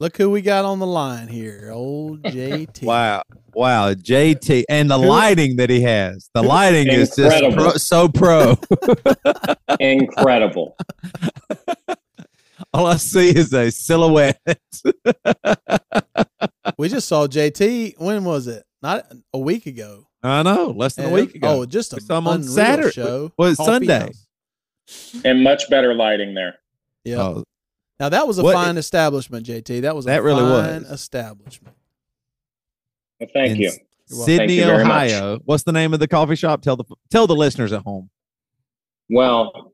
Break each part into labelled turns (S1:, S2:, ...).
S1: Look who we got on the line here. Old JT.
S2: Wow. Wow. JT and the lighting that he has. The lighting is just pro, so pro.
S3: Incredible.
S2: All I see is a silhouette.
S1: We just saw JT. When was it? Not a week ago.
S2: I know, less than a week ago.
S1: Oh, just a
S2: We saw him on Saturday.
S1: show.
S2: Was it Sunday?
S1: House.
S3: And much better lighting there.
S1: Yeah.
S2: Oh,
S1: Now that was a
S2: What-
S1: fine establishment, JT. That was a
S2: That really
S1: fine
S2: was.
S1: establishment.
S3: Well, thank
S2: in
S3: you.
S2: S-
S3: Thank
S2: Sidney,
S3: you very much.
S2: Ohio. What's the name of the coffee shop? Tell the tell the listeners at home.
S3: Well,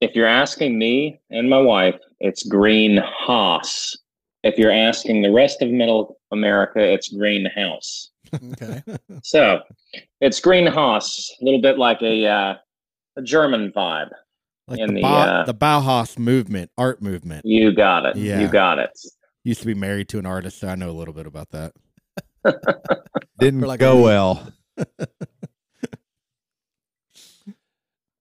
S3: if you're asking me and my wife, it's Green Haas. If you're asking the rest of Middle America, it's Greenhouse.
S1: Okay.
S3: So it's Green Haas, a little bit like a uh, a German vibe.
S4: Like
S3: In
S4: the,
S3: the,
S4: Bau-
S3: uh,
S4: the Bauhaus movement, art movement.
S3: You got it.
S4: Yeah.
S3: You got it.
S4: Used to be married to an artist, so I know a little bit about that.
S2: Didn't
S1: like
S2: go well.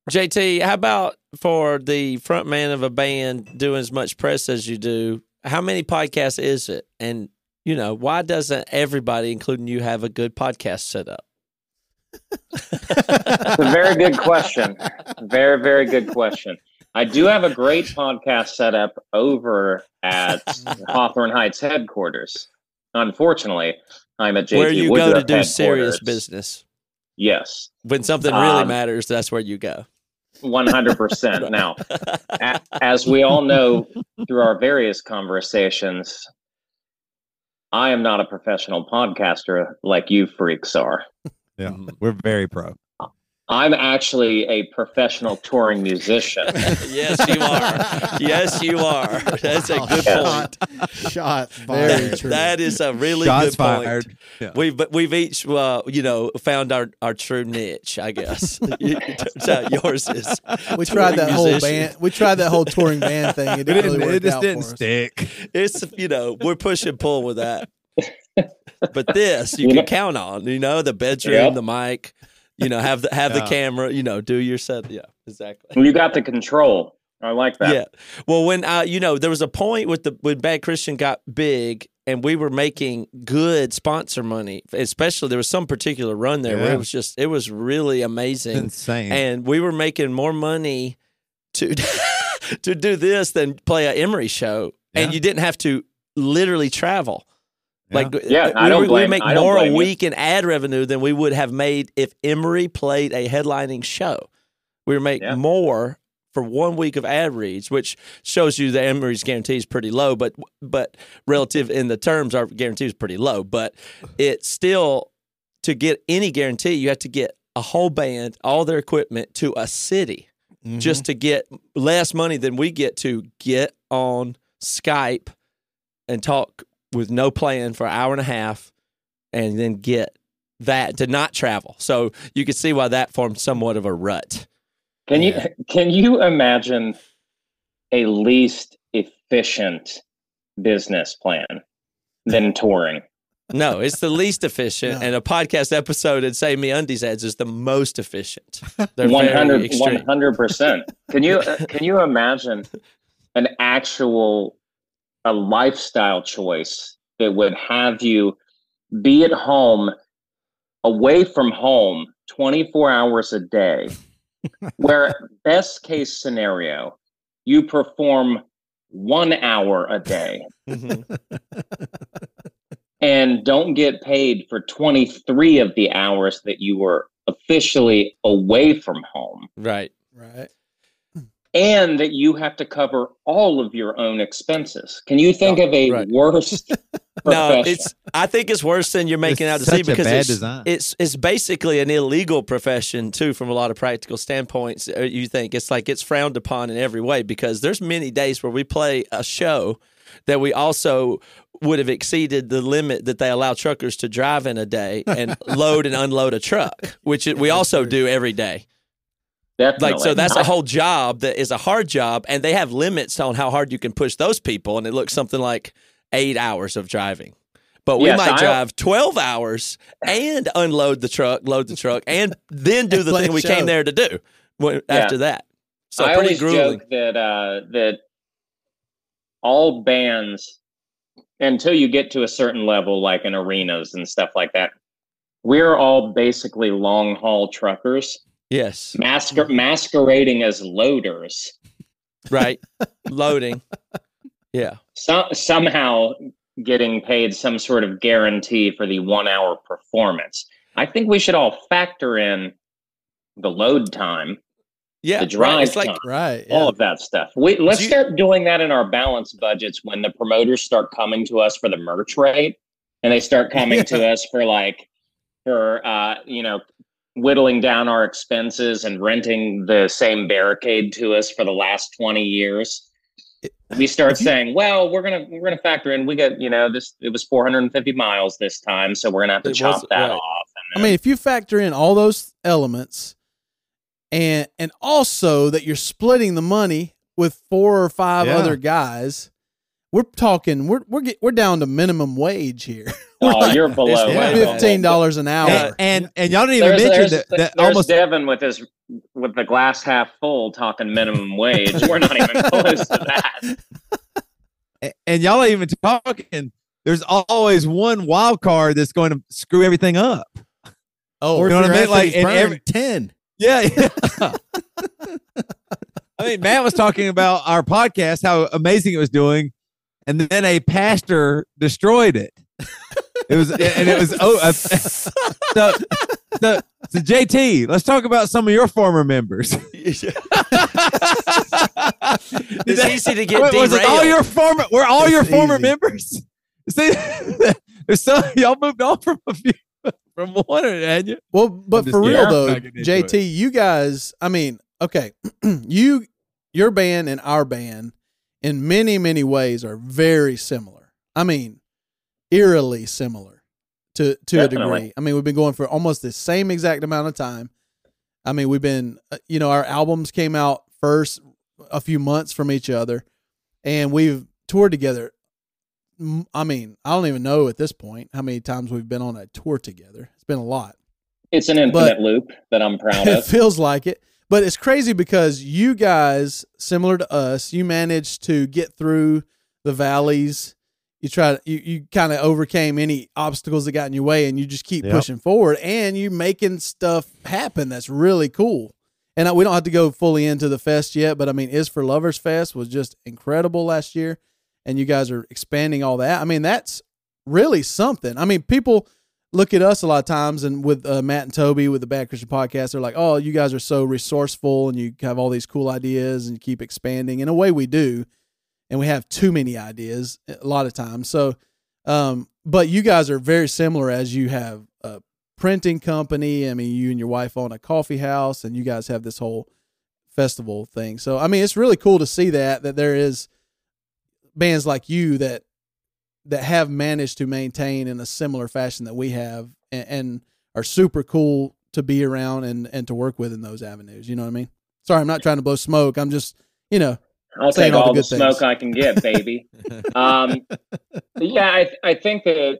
S5: JT, how about for the front man of a band doing as much press as you do? How many podcasts is it? And, you know, why doesn't everybody, including you, have a good podcast set up?
S3: It's a very good question. Very, very good question. I do have a great podcast set up over at Hawthorne Heights headquarters. Unfortunately, I'm at JT
S5: where you
S3: Woodruff
S5: go to do serious business.
S3: Yes,
S5: When something really
S3: Um,
S5: matters, that's where you go.
S3: 100%. now, a- as we all know through our various conversations, I am not a professional podcaster like you freaks are.
S2: Yeah,
S5: Mhm.
S2: we're very pro.
S3: I'm actually a professional touring musician.
S5: yes, you are. Yes, you are. That's a good
S4: Shot.
S5: point.
S4: Shots
S1: Very
S4: fired.
S1: true.
S5: That is a really
S2: Shots
S5: good point.
S2: fired. Yeah.
S5: We've we've each uh, you know found our, our true niche, I guess. it turns out yours is
S1: We tried that
S5: touring
S1: whole band. We tried that whole touring band thing. It
S2: It,
S1: didn't
S2: didn't,
S1: really
S2: it just
S1: out
S2: didn't
S1: for us.
S2: stick.
S5: It's you know we're push and pull with that, but this you
S3: You
S5: can
S3: know-
S5: count on. You know the bedroom,
S3: Yep.
S5: the mic. You know have the have the camera. You know do your set. Yeah, exactly.
S3: you got the control. I like that.
S5: Yeah. Well, when uh, you know, there was a point with the when Bad Christian got big, and we were making good sponsor money. Especially there was some particular run there where it was just it was really amazing,
S2: Insane.
S5: and we were making more money to to do this than play a Emery show, and you didn't have to literally travel. Like
S3: Yeah, I
S5: we,
S3: don't
S5: we make
S3: I don't
S5: more a
S3: blame you.
S5: week in ad revenue than we would have made if Emery played a headlining show. We make
S3: Yeah.
S5: more for one week of ad reads, which shows you that Emery's guarantee is pretty low, but but relative in the terms, our guarantee is pretty low. But it's still to get any guarantee, you have to get a whole band, all their equipment to a city
S4: Mhm.
S5: just to get less money than we get to get on Skype and talk with no plan for an hour and a half and then get that to not travel. So you can see why that formed somewhat of a rut.
S3: Can
S5: Yeah.
S3: you can you imagine a least efficient business plan than touring?
S5: No, it's the least efficient,
S1: No.
S5: and a podcast episode and Save Me Undies ads is the most efficient. They're
S3: 100
S5: very extreme.
S3: 100%. Can you uh, can you imagine an actual a lifestyle choice that would have you be at home away from home 24 hours a day where best case scenario you perform 1 hour a day
S5: Mhm.
S3: and don't get paid for 23 of the hours that you were officially away from home
S5: Right.
S1: Right.
S3: And that you have to cover all of your own expenses. Can you think of a
S5: right.
S3: worse
S5: No, it's. I think it's worse than you're making
S2: It's
S5: out to see because it's,
S2: design.
S5: it's it's basically an illegal profession too, from a lot of practical standpoints. Uh, You think it's like it's frowned upon in every way because there's many days where we play a show that we also would have exceeded the limit that they allow truckers to drive in a day and load and unload a truck, which we also do every day.
S3: Definitely.
S5: Like so, that's a whole job that is a hard job, and they have limits on how hard you can push those people, and it looks something like eight hours of driving. But we
S3: Yes,
S5: might drive twelve hours and unload the truck, load the truck, and then do the thing we came there to do when,
S3: Yeah.
S5: after that. So
S3: I
S5: pretty
S3: always
S5: grueling.
S3: joke that uh, that all bands until you get to a certain level, like in arenas and stuff like that, we're all basically long haul truckers
S5: Yes.
S3: masquer- masquerading as loaders.
S5: Right. Loading. Yeah.
S3: So- somehow getting paid some sort of guarantee for the one hour performance. I think we should all factor in the load time,
S5: Yeah.
S3: the
S5: right.
S3: drive
S5: It's like
S3: time,
S1: Right.
S3: all of that stuff. We, let's
S5: Do you-
S3: start doing that in our balance budgets when the promoters start coming to us for the merch rate and they start coming to us for like, for, uh, you know, whittling down our expenses and renting the same barricade to us for the last 20 years we start
S1: you-
S3: saying, "Well, we're gonna we're gonna factor in. We got you know this. It was 450 miles this time, so we're gonna have to chop
S5: was-
S3: that
S5: right.
S3: off."
S1: I mean, if you factor in all those elements, and and also that you're splitting the money with four or five
S2: Yeah.
S1: other guys, we're talking we're we're get, we're down to minimum wage here. We're
S3: oh,
S1: like
S3: you're below
S5: it's
S1: fifteen dollars an hour.
S2: And, and and y'all didn't even
S3: There's,
S2: mention
S3: there's,
S2: that, that
S3: there's
S2: almost
S3: Devin with his with the glass half full talking minimum wage. We're not even close to that.
S2: and y'all ain't even talking. There's always one wild card that's going to screw everything up.
S1: oh,
S2: You know what I mean? Like,
S4: and
S2: and every-
S4: ten.
S2: Yeah. yeah. I mean, Matt was talking about our podcast, how amazing it was doing, and then a pastor destroyed it. It was, and it was, oh, uh, so, so, so, JT, let's talk about some of your former members.
S5: it's easy to get
S2: Wait, was it all your former? Were all
S1: It's
S2: your former
S1: easy.
S2: members? See, there's some y'all moved on from a few, from one, hadn't you?
S1: Well, but for real though,
S2: Not getting into
S1: JT, you guys, I mean, okay, you, your band and our band, in many many ways, are very similar. I mean, eerily similar to to a degree. I mean, we've been going for almost the same exact amount of time. I mean, we've been, uh, you know, our albums came out first a few months from each other, and we've toured together. I mean, I don't even know at this point how many times we've been on a tour together. It's been a lot
S3: It's an infinite
S1: But-
S3: loop that I'm proud of.
S1: it feels like it. But it's crazy because you guys, similar to us, you managed to get through the valleys. You try you, you kind of overcame any obstacles that got in your way and you just keep
S2: Yep.
S1: pushing forward and you're making stuff happen that's really cool. And I, we don't have to go fully into the fest yet, but I mean, Is for Lovers Fest was just incredible last year. And you guys are expanding all that. I mean, that's really something. I mean, people look at us a lot of times and with uh, Matt and Toby with the Bad Christian podcast, they're like, oh, you guys are so resourceful and you have all these cool ideas and you keep expanding. In a way, we do. And we have too many ideas a lot of times. So, um, but you guys are very similar as you have a printing company. I mean, you and your wife own a coffee house and you guys have this whole festival thing. So, I mean, it's really cool to see that, that there is bands like you that that have managed to maintain in a similar fashion that we have and, and are super cool to be around and, and to work with in those avenues. You know what I mean? Sorry, I'm not trying to blow smoke. I'm just, you know,
S3: I'll take
S1: all the
S3: all the
S1: good
S3: smoke. I can get, baby. um, yeah, I, I think that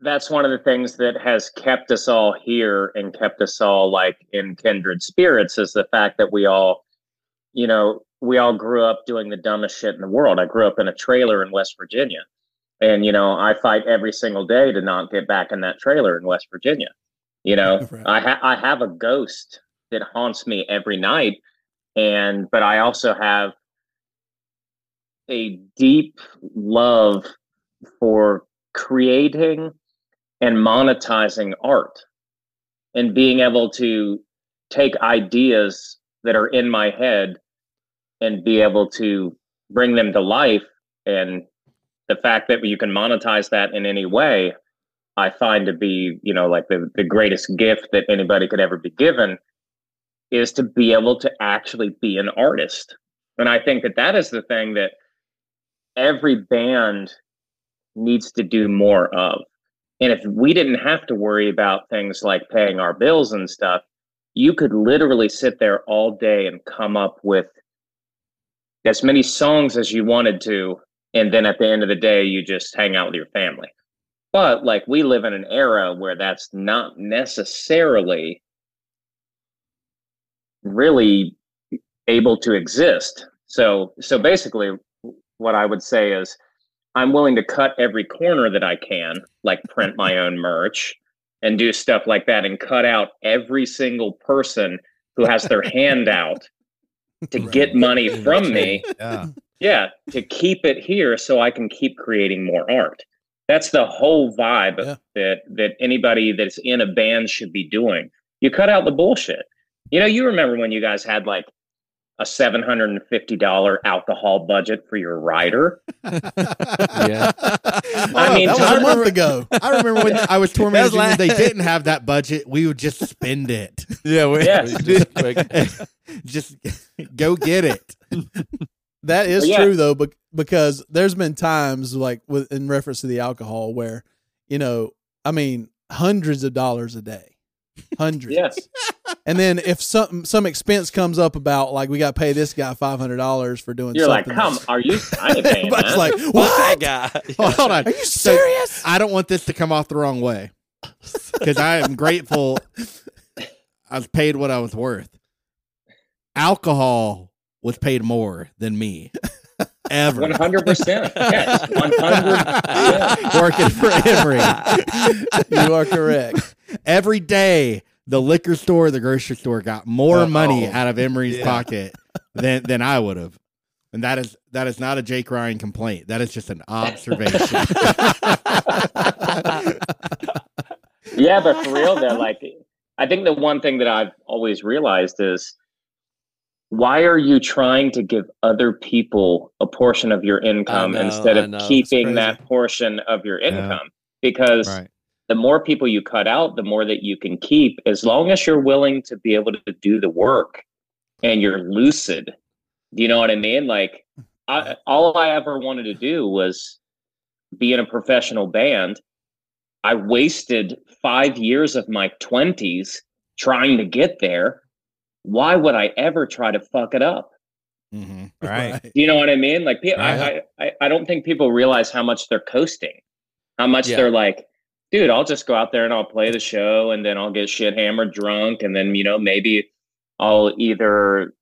S3: that's one of the things that has kept us all here and kept us all like in kindred spirits is the fact that we all, you know, we all grew up doing the dumbest shit in the world. I grew up in a trailer in West Virginia. And, you know, I fight every single day to not get back in that trailer in West Virginia. You know,
S1: Right.
S3: I, ha- I have a ghost that haunts me every night. And, but I also have a deep love for creating and monetizing art and being able to take ideas that are in my head and be able to bring them to life and the fact that you can monetize that in any way i find to be you know like the, the greatest gift that anybody could ever be given is to be able to actually be an artist. And i think that that is the thing that every band needs to do more of. And if we didn't have to worry about things like paying our bills and stuff you could literally sit there all day and come up with as many songs as you wanted to and then at the end of the day you just hang out with your family but like we live in an era where that's not necessarily really able to exist so so basically what i would say is I'm willing to cut every corner that I can, like print my own merch and do stuff like that, and cut out every single person who has their hand out to
S1: Right.
S3: get money from me.
S2: Yeah.
S3: Yeah, to keep it here so I can keep creating more art. That's the whole vibe
S1: Yeah.
S3: that that anybody that's in a band should be doing. You cut out the bullshit. You know, you remember when you guys had like a seven hundred and fifty dollar alcohol budget for your rider.
S5: Yeah.
S3: Oh, I mean,
S1: that was a month ago.
S4: I remember when I was tour
S2: That
S4: managing, and they didn't have that budget. We would just spend it.
S2: Yeah. We,
S3: Yes.
S5: Just quick.
S4: just go get it.
S1: That is
S3: Yeah.
S1: true though, bec- because there's been times like with in reference to the alcohol where, you know, I mean, hundreds of dollars a day, hundreds.
S3: Yes.
S1: And then if some some expense comes up about like we got to pay this guy five hundred dollars for doing
S3: You're like,
S1: something,
S3: come, are you I ain't paying
S1: Everybody's
S3: that.
S1: like,
S5: Fuck
S1: what?
S5: that guy.
S4: Hold, hold on.
S1: Are you
S4: So,
S1: serious?
S4: I don't want this to come off the wrong way because I am grateful. I was paid what I was worth. Alcohol was paid more than me ever
S3: One hundred percent. Yes. One hundred
S4: working for Emery.
S1: you are correct.
S4: Every day, the liquor store, the grocery store got more
S1: Uh-oh.
S4: money out of Emery's
S2: Yeah.
S4: pocket than than I would have. And that is that is not a Jake Ryan complaint. That is just an observation.
S3: Yeah, but for real though, like I think the one thing that I've always realized is why are you trying to give other people a portion of your income
S5: know,
S3: instead of keeping that portion of your
S4: Yeah.
S3: income? Because
S4: right.
S3: the more people you cut out, the more that you can keep, as long as you're willing to be able to do the work and you're lucid. Do you know what I mean? Like, I, all I ever wanted to do was be in a professional band. I wasted five years of my 20s trying to get there. Why would I ever try to fuck it up?
S4: hmm
S2: Right.
S3: Do you know what I mean? Like, pe- I,
S1: Right.
S3: I, I, I don't think people realize how much they're coasting, how much
S5: Yeah.
S3: they're like, dude, I'll just go out there and I'll play the show and then I'll get shit hammered drunk. And then, you know, maybe I'll either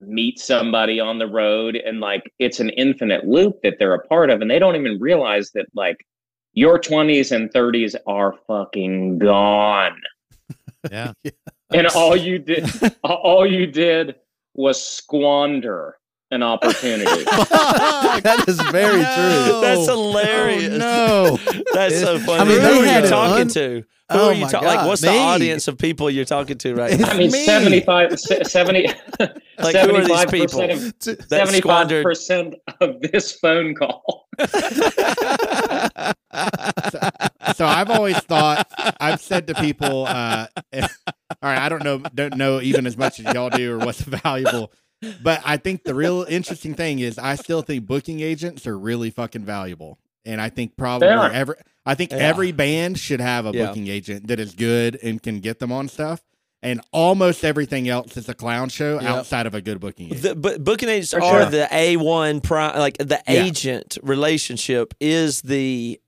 S3: meet somebody on the road and like it's an infinite loop that they're a part of. And they don't even realize that like your 20s and 30s are fucking gone.
S2: Yeah.
S3: And all you did, all you did was squander an opportunity.
S1: that is very true.
S5: That's hilarious.
S4: Oh,
S5: That's so funny.
S1: I mean,
S5: who are you talking
S1: un-
S5: to? Who
S1: Oh
S5: are you
S1: my
S5: talking? Like, what's
S4: me.
S5: the audience of people you're talking to right now?
S3: I mean,
S4: Me.
S3: 75, 70,
S5: Like, who are these
S3: 75%
S5: people
S3: of
S5: that squandered?
S3: 75% of this phone call.
S4: So, so I've always thought I've said to people, uh, all right, I don't know, don't know even as much as y'all do or what's valuable, but I think the real interesting thing is I still think booking agents are really fucking valuable, and I think probably every I think
S5: Yeah.
S4: every band should have a
S5: Yeah.
S4: booking agent that is good and can get them on stuff. And almost everything else is a clown show
S1: Yep.
S4: outside of a good booking agent.
S5: The, but booking agents
S3: For
S5: are
S3: sure.
S5: the A one prime, like the
S4: Yeah.
S5: agent relationship is the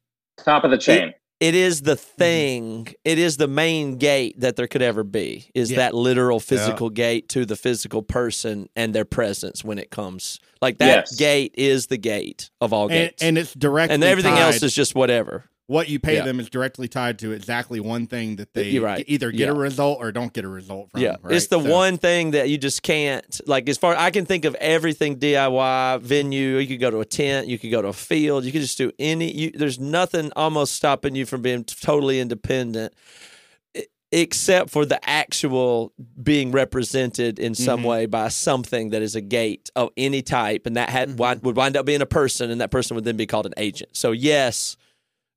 S3: Top of the chain.
S5: it is the
S3: Mm-hmm.
S5: thing. It is the main gate that there could ever be. Is
S4: Yeah.
S5: that literal physical gate to the physical person and their presence when it comes. Like that
S3: Yes.
S5: gate is the gate of all gates,
S4: and it's directly
S5: and everything else is just whatever.
S4: What you pay
S5: Yeah.
S4: them is directly tied to exactly one thing that they
S5: right.
S4: either get a result or don't get a result from.
S5: Yeah,
S4: right?
S5: it's the
S4: So-
S5: one thing that you just can't like. As far I can think of everything DIY venue, you could go to a tent, you could go to a field, you could just do any. You, there's nothing almost stopping you from being totally independent, except for the actual being represented in some
S4: Mhm.
S5: way by something that is a gate of any type, and that had,
S1: Mhm.
S5: would wind up being a person, and that person would then be called an agent. So yes.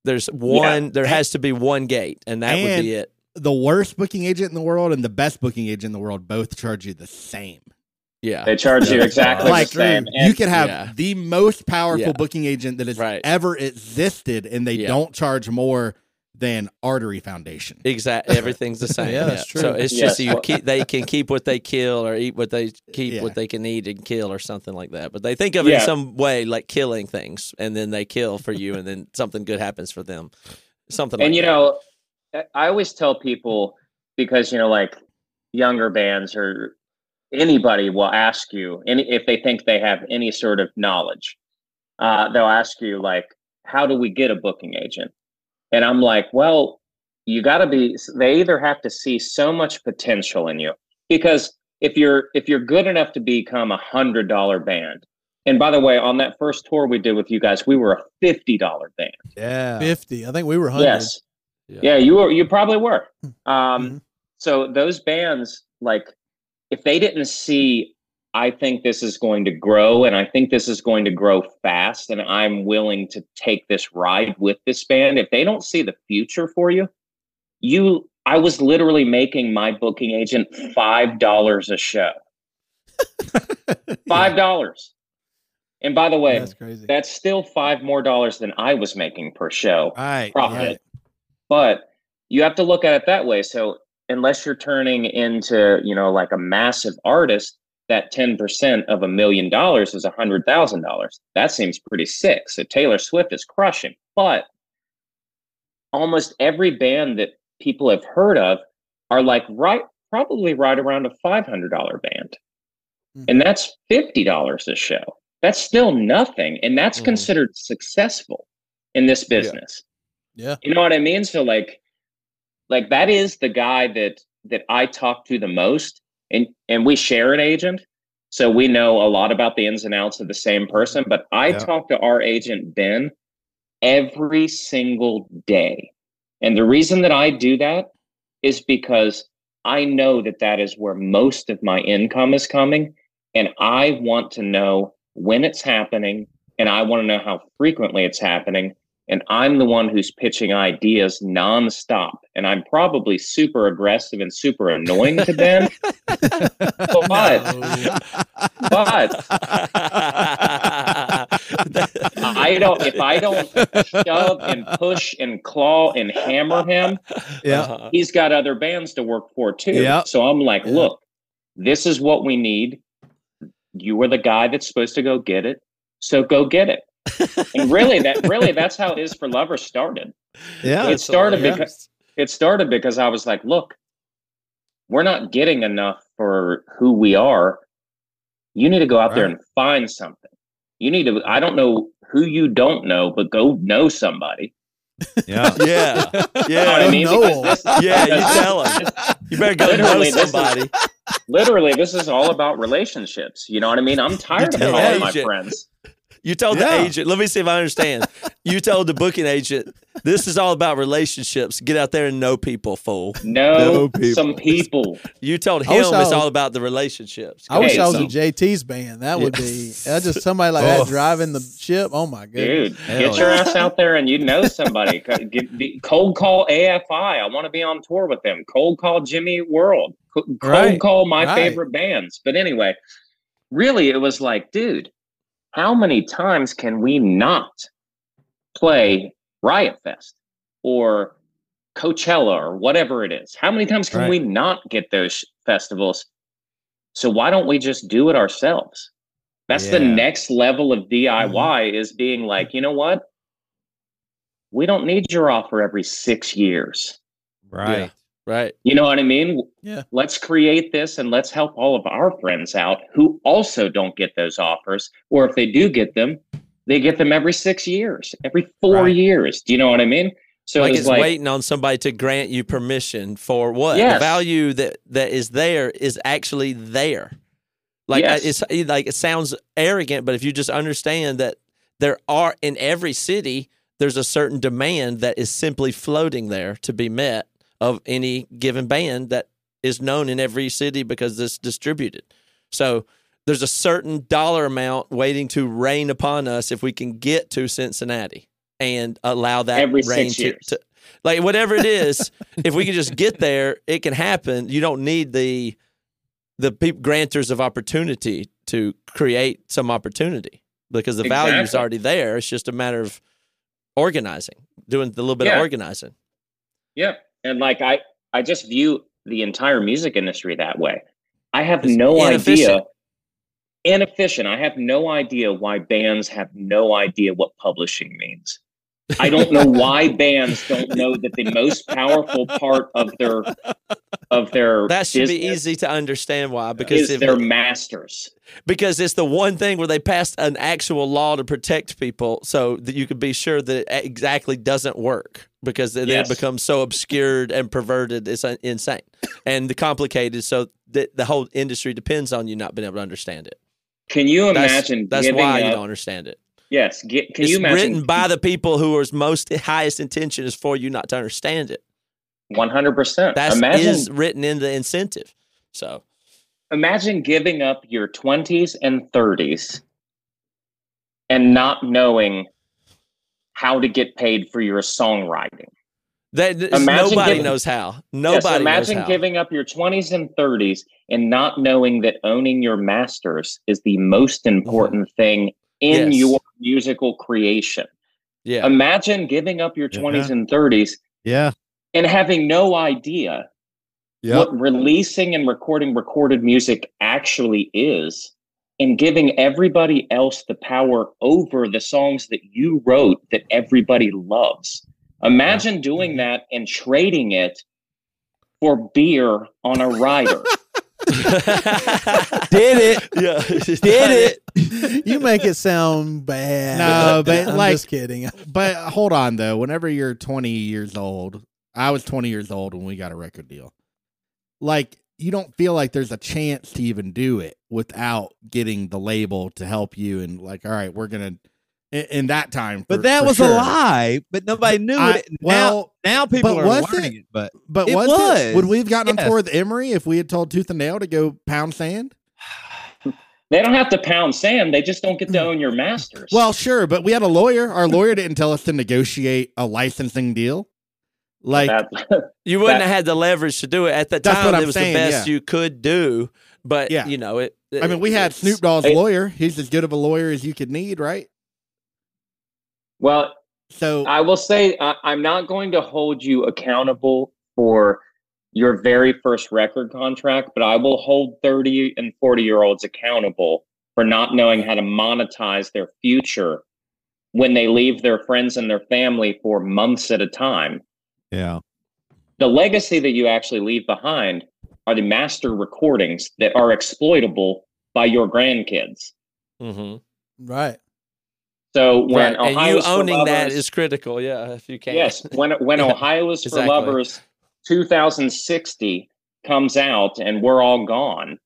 S5: There's one. There has to be one gate, and that would be it.
S4: the worst booking agent in the world and the best booking agent in the world both charge you the same.
S5: Yeah,
S3: They charge you exactly
S4: like
S3: the same.
S4: you
S3: And
S4: can have
S5: Yeah.
S4: the most powerful
S5: Yeah.
S4: booking agent that has
S5: Right.
S4: ever existed, and they
S5: Yeah.
S4: don't charge more than Artery Foundation.
S5: Exactly. Everything's the same.
S1: Yeah, that's
S5: So
S1: true.
S5: it's
S3: Yes.
S5: just you keep they can keep what they kill or eat what they keep
S4: Yeah.
S5: what they can eat and kill or something like that. But they think of it in some way like killing things and then they kill for you and then something good happens for them. Something
S3: and
S5: like
S3: you
S5: that.
S3: know I- i always tell people because you know like younger bands or anybody will ask you any if they think they have any sort of knowledge uh, they'll ask you like, "How do we get a booking agent?" And I'm like, "Well, you got to be." They either have to see so much potential in you because if you're if you're good enough to become a hundred dollar band, and by the way, on that first tour we did with you guys, we were a fifty dollar band.
S2: Yeah.
S1: Fifty. I think we were hundred.
S3: Yes.
S5: Yeah.
S3: Yeah. you were. You probably were. Um,
S1: Mhm.
S3: So those bands, like, if they didn't see, I think this is going to grow, and I think this is going to grow fast, and I'm willing to take this ride with this band. If they don't see the future for you, you, I was literally making my booking agent five dollars a show. Five dollars. And by the way,
S1: That's crazy.
S3: that's still five more dollars than I was making per show
S2: Right.
S3: profit.
S1: Right.
S3: But you have to look at it that way. So unless you're turning into, you know, like a massive artist, that 10% of a million dollars is a hundred thousand dollars. That seems pretty sick. So Taylor Swift is crushing. But almost every band that people have heard of are like right probably right around a five hundred dollar band.
S1: Mhm.
S3: And that's fifty dollars a show. That's still nothing. And that's
S5: Mhm.
S3: considered successful in this business.
S1: Yeah.
S3: You know what I mean? So like like that is the guy that that I talk to the most and and we share an agent. So we know a lot about the ins and outs of the same person, but I
S2: Yeah.
S3: talk to our agent Ben every single day. And the reason that I do that is because I know that that is where most of my income is coming and I want to know when it's happening and I want to know how frequently it's happening and I'm the one who's pitching ideas nonstop. And I'm probably super aggressive and super annoying to Ben. but but I don't if I don't shove and push and claw and hammer him,
S2: Yeah.
S5: Uh-huh.
S3: he's got other bands to work for too.
S2: Yep.
S3: So I'm like,
S2: Yeah.
S3: look, this is what we need. You were the guy that's supposed to go get it. So go get it. And really that really that's how it is for lovers started.
S2: Yeah.
S3: it started
S5: hilarious.
S3: because it started because I was like, look, we're not getting enough for who we are. You need to go out there and find something. You need to I don't know who you don't know, but go know somebody.
S2: Yeah.
S5: yeah,
S3: You know I
S5: yeah,
S3: mean?
S1: No.
S3: Because this-
S5: yeah. You tell him. You better go know
S3: Literally, this is-
S5: somebody.
S3: literally this is all about relationships. You know what I mean? I'm tired of
S5: tell
S3: calling my friends.
S5: You told
S2: Yeah.
S5: the agent. Let me see if I understand. You told the booking agent, "This is all about relationships. Get out there and know people, fool."
S3: No,
S2: Know people.
S3: some people.
S5: You told him
S1: I
S5: it's
S1: was-
S5: all about the relationships.
S1: I wish
S3: Hey,
S1: I was
S3: so-
S1: in JT's band. That would
S5: Yeah.
S1: be that's just somebody like
S2: Oh.
S1: that driving the ship. Oh my goodness.
S3: Dude,
S2: Hell
S3: get your ass out there and you know somebody. Get- be- Cold call AFI. I want to be on tour with them. Cold call Jimmy World. Cold
S2: Right.
S3: call my
S1: Right.
S3: favorite bands. But anyway, really, it was like, dude, how many times can we not play Riot Fest or Coachella or whatever it is? How many times can
S2: Right.
S3: we not get those festivals? So why don't we just do it ourselves? That's the
S2: Yeah. Mm-hmm.
S3: next level of DIY is being like, you know what? We don't need your offer every six years.
S2: Right.
S5: Right.
S3: You know what I mean?
S1: Yeah.
S3: Let's create this and let's help all of our friends out who also don't get those offers. Or if they do get them, they get them every six years, every four
S2: Right.
S3: years. Do you know what I mean? So
S5: like
S3: it's
S5: it's
S3: like,
S5: waiting on somebody to grant you permission for what the value that that is there is actually there. Like I-
S3: Yes.
S5: it's like it sounds arrogant, but if you just understand that there are in every city, there's a certain demand that is simply floating there to be met of any given band that is known in every city because it's distributed. So there's a certain dollar amount waiting to rain upon us if we can get to Cincinnati and allow that
S3: Every
S5: rain to, to like whatever it is. if we can just get there, it can happen. You don't need the the granters of opportunity to create some opportunity because the value is already there. It's just a matter of organizing, doing a little bit of organizing.
S3: Yeah. And like I I just view the entire music industry that way. I have
S5: It's
S3: no
S5: inefficient.
S3: idea inefficient. I have no idea why bands have no idea what publishing means. I don't know why bands don't know that the most powerful part of their of their
S5: That should be easy to understand why because if
S3: their masters.
S5: because it's the one thing where they passed an actual law to protect people so that you could be sure that it exactly doesn't work because then
S3: Yes.
S5: it becomes so obscured and perverted it's insane and the complicated so that the whole industry depends on you not being able to understand it
S3: Can you imagine
S5: that's
S3: giving
S5: why you don't understand it
S3: Yes, get, can
S5: it's
S3: you imagine
S5: written by the people who are most highest intention is for you not to understand it
S3: one hundred percent?
S5: That is
S3: Imagine
S5: written in the incentive so
S3: imagine giving up your 20s and 30s and not knowing how to get paid for your songwriting.
S5: that
S3: Imagine
S5: nobody
S3: giving-
S5: knows how
S3: Yes,
S5: nobody
S3: imagine
S5: knows how.
S3: giving up your 20s and 30s and not knowing that owning your masters is the most important mm-hmm. thing in
S5: Yes.
S3: your musical creation.
S5: yeah
S3: Imagine giving up your 20s and 30s
S2: Yeah.
S3: and having no idea
S2: Yep.
S3: what releasing and recording recorded music actually is and giving everybody else the power over the songs that you wrote that everybody loves. Imagine doing that and trading it for beer on a rider.
S2: Did it.
S5: yeah
S2: Did it.
S1: You make it sound bad.
S4: No, but
S1: I'm
S4: like-
S1: just kidding.
S4: But hold on though. Whenever you're 20 years old, I was 20 years old when we got a record deal. Like you don't feel like there's a chance to even do it without getting the label to help you and like, all right, we're gonna in, in that time.
S2: But that was
S4: sure.
S2: a lie. But nobody knew
S4: I-
S2: it.
S4: well,
S2: now, now people are
S4: was
S2: learning
S4: it?
S2: it. But
S4: But
S2: It
S4: was,
S2: was.
S4: it? Would we have gotten
S2: Yes.
S4: on tour with Emery if we had told Tooth and Nail to go pound sand?
S3: they don't have to pound sand, they just don't get to hmm. own your masters.
S4: Well, sure, but we had a lawyer. Our lawyer didn't tell us to negotiate a licensing deal. Like
S3: that,
S5: You wouldn't
S3: That-
S5: have had the leverage to do it at the
S4: That's
S5: time.
S4: what I'm
S5: it was
S4: saying,
S5: the best
S4: yeah.
S5: you could do, but
S4: Yeah.
S5: you know it.
S4: I mean, we had Snoop Dogg's
S3: Hey.
S4: lawyer. He's as good of a lawyer as you could need, right?
S3: Well,
S4: So
S3: I will say I, I'm not going to hold you accountable for your very first record contract, but I will hold 30 and 40 year olds accountable for not knowing how to monetize their future when they leave their friends and their family for months at a time.
S2: yeah,
S3: The legacy that you actually leave behind are the master recordings that are exploitable by your grandkids.
S5: Mm-hmm.
S1: Right.
S3: So when
S5: Right, and you owning that
S3: Lovers-
S5: is critical. Yeah, if you can.
S3: Yes, when when
S5: Yeah,
S3: Ohio is for
S5: exactly.
S3: Lovers 2060 comes out and we're all gone.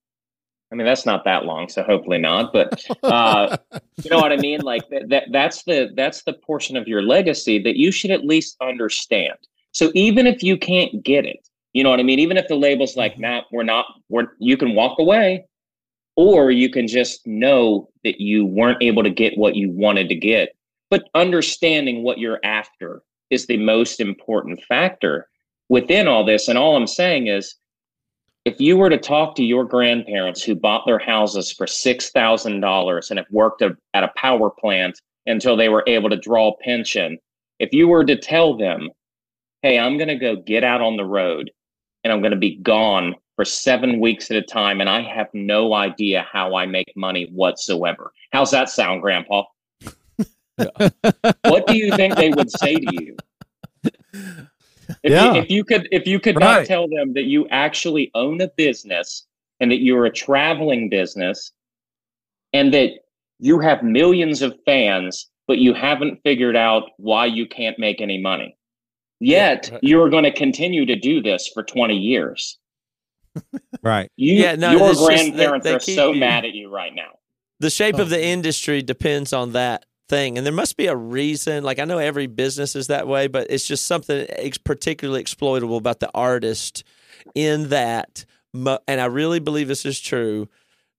S3: I mean, that's not that long, so hopefully not. But uh, you know what I mean? Like that, that that's the that's the portion of your legacy that you should at least understand. So even if you can't get it, you know what I mean? Even if the label's like, Matt, we're not, we're you can walk away, or you can just know that you weren't able to get what you wanted to get. But understanding what you're after is the most important factor within all this. And all I'm saying is if you were to talk to your grandparents who bought their houses for $6,000 and have worked a, at a power plant until they were able to draw pension, if you were to tell them, hey, I'm going to go get out on the road and I'm going to be gone for seven weeks at a time and I have no idea how I make money whatsoever. How's that sound, Grandpa? what do you think they would say to you? If,
S2: Yeah.
S3: you, if you could, if you could not tell them that you actually own a business and that you're a traveling business, and that you have millions of fans, but you haven't figured out why you can't make any money, yet
S5: right.
S3: you are going to continue to do this for 20 years.
S2: Right.
S3: You,
S5: Yeah, no,
S3: your
S5: it's just that
S3: grandparents
S5: they
S3: are so
S5: you-
S3: mad at you right now.
S5: the shape of the
S1: Oh.
S5: industry depends on that thing and there must be a reason like i know every business is that way but it's just something ex- particularly exploitable about the artist in that mo- and i really believe this is true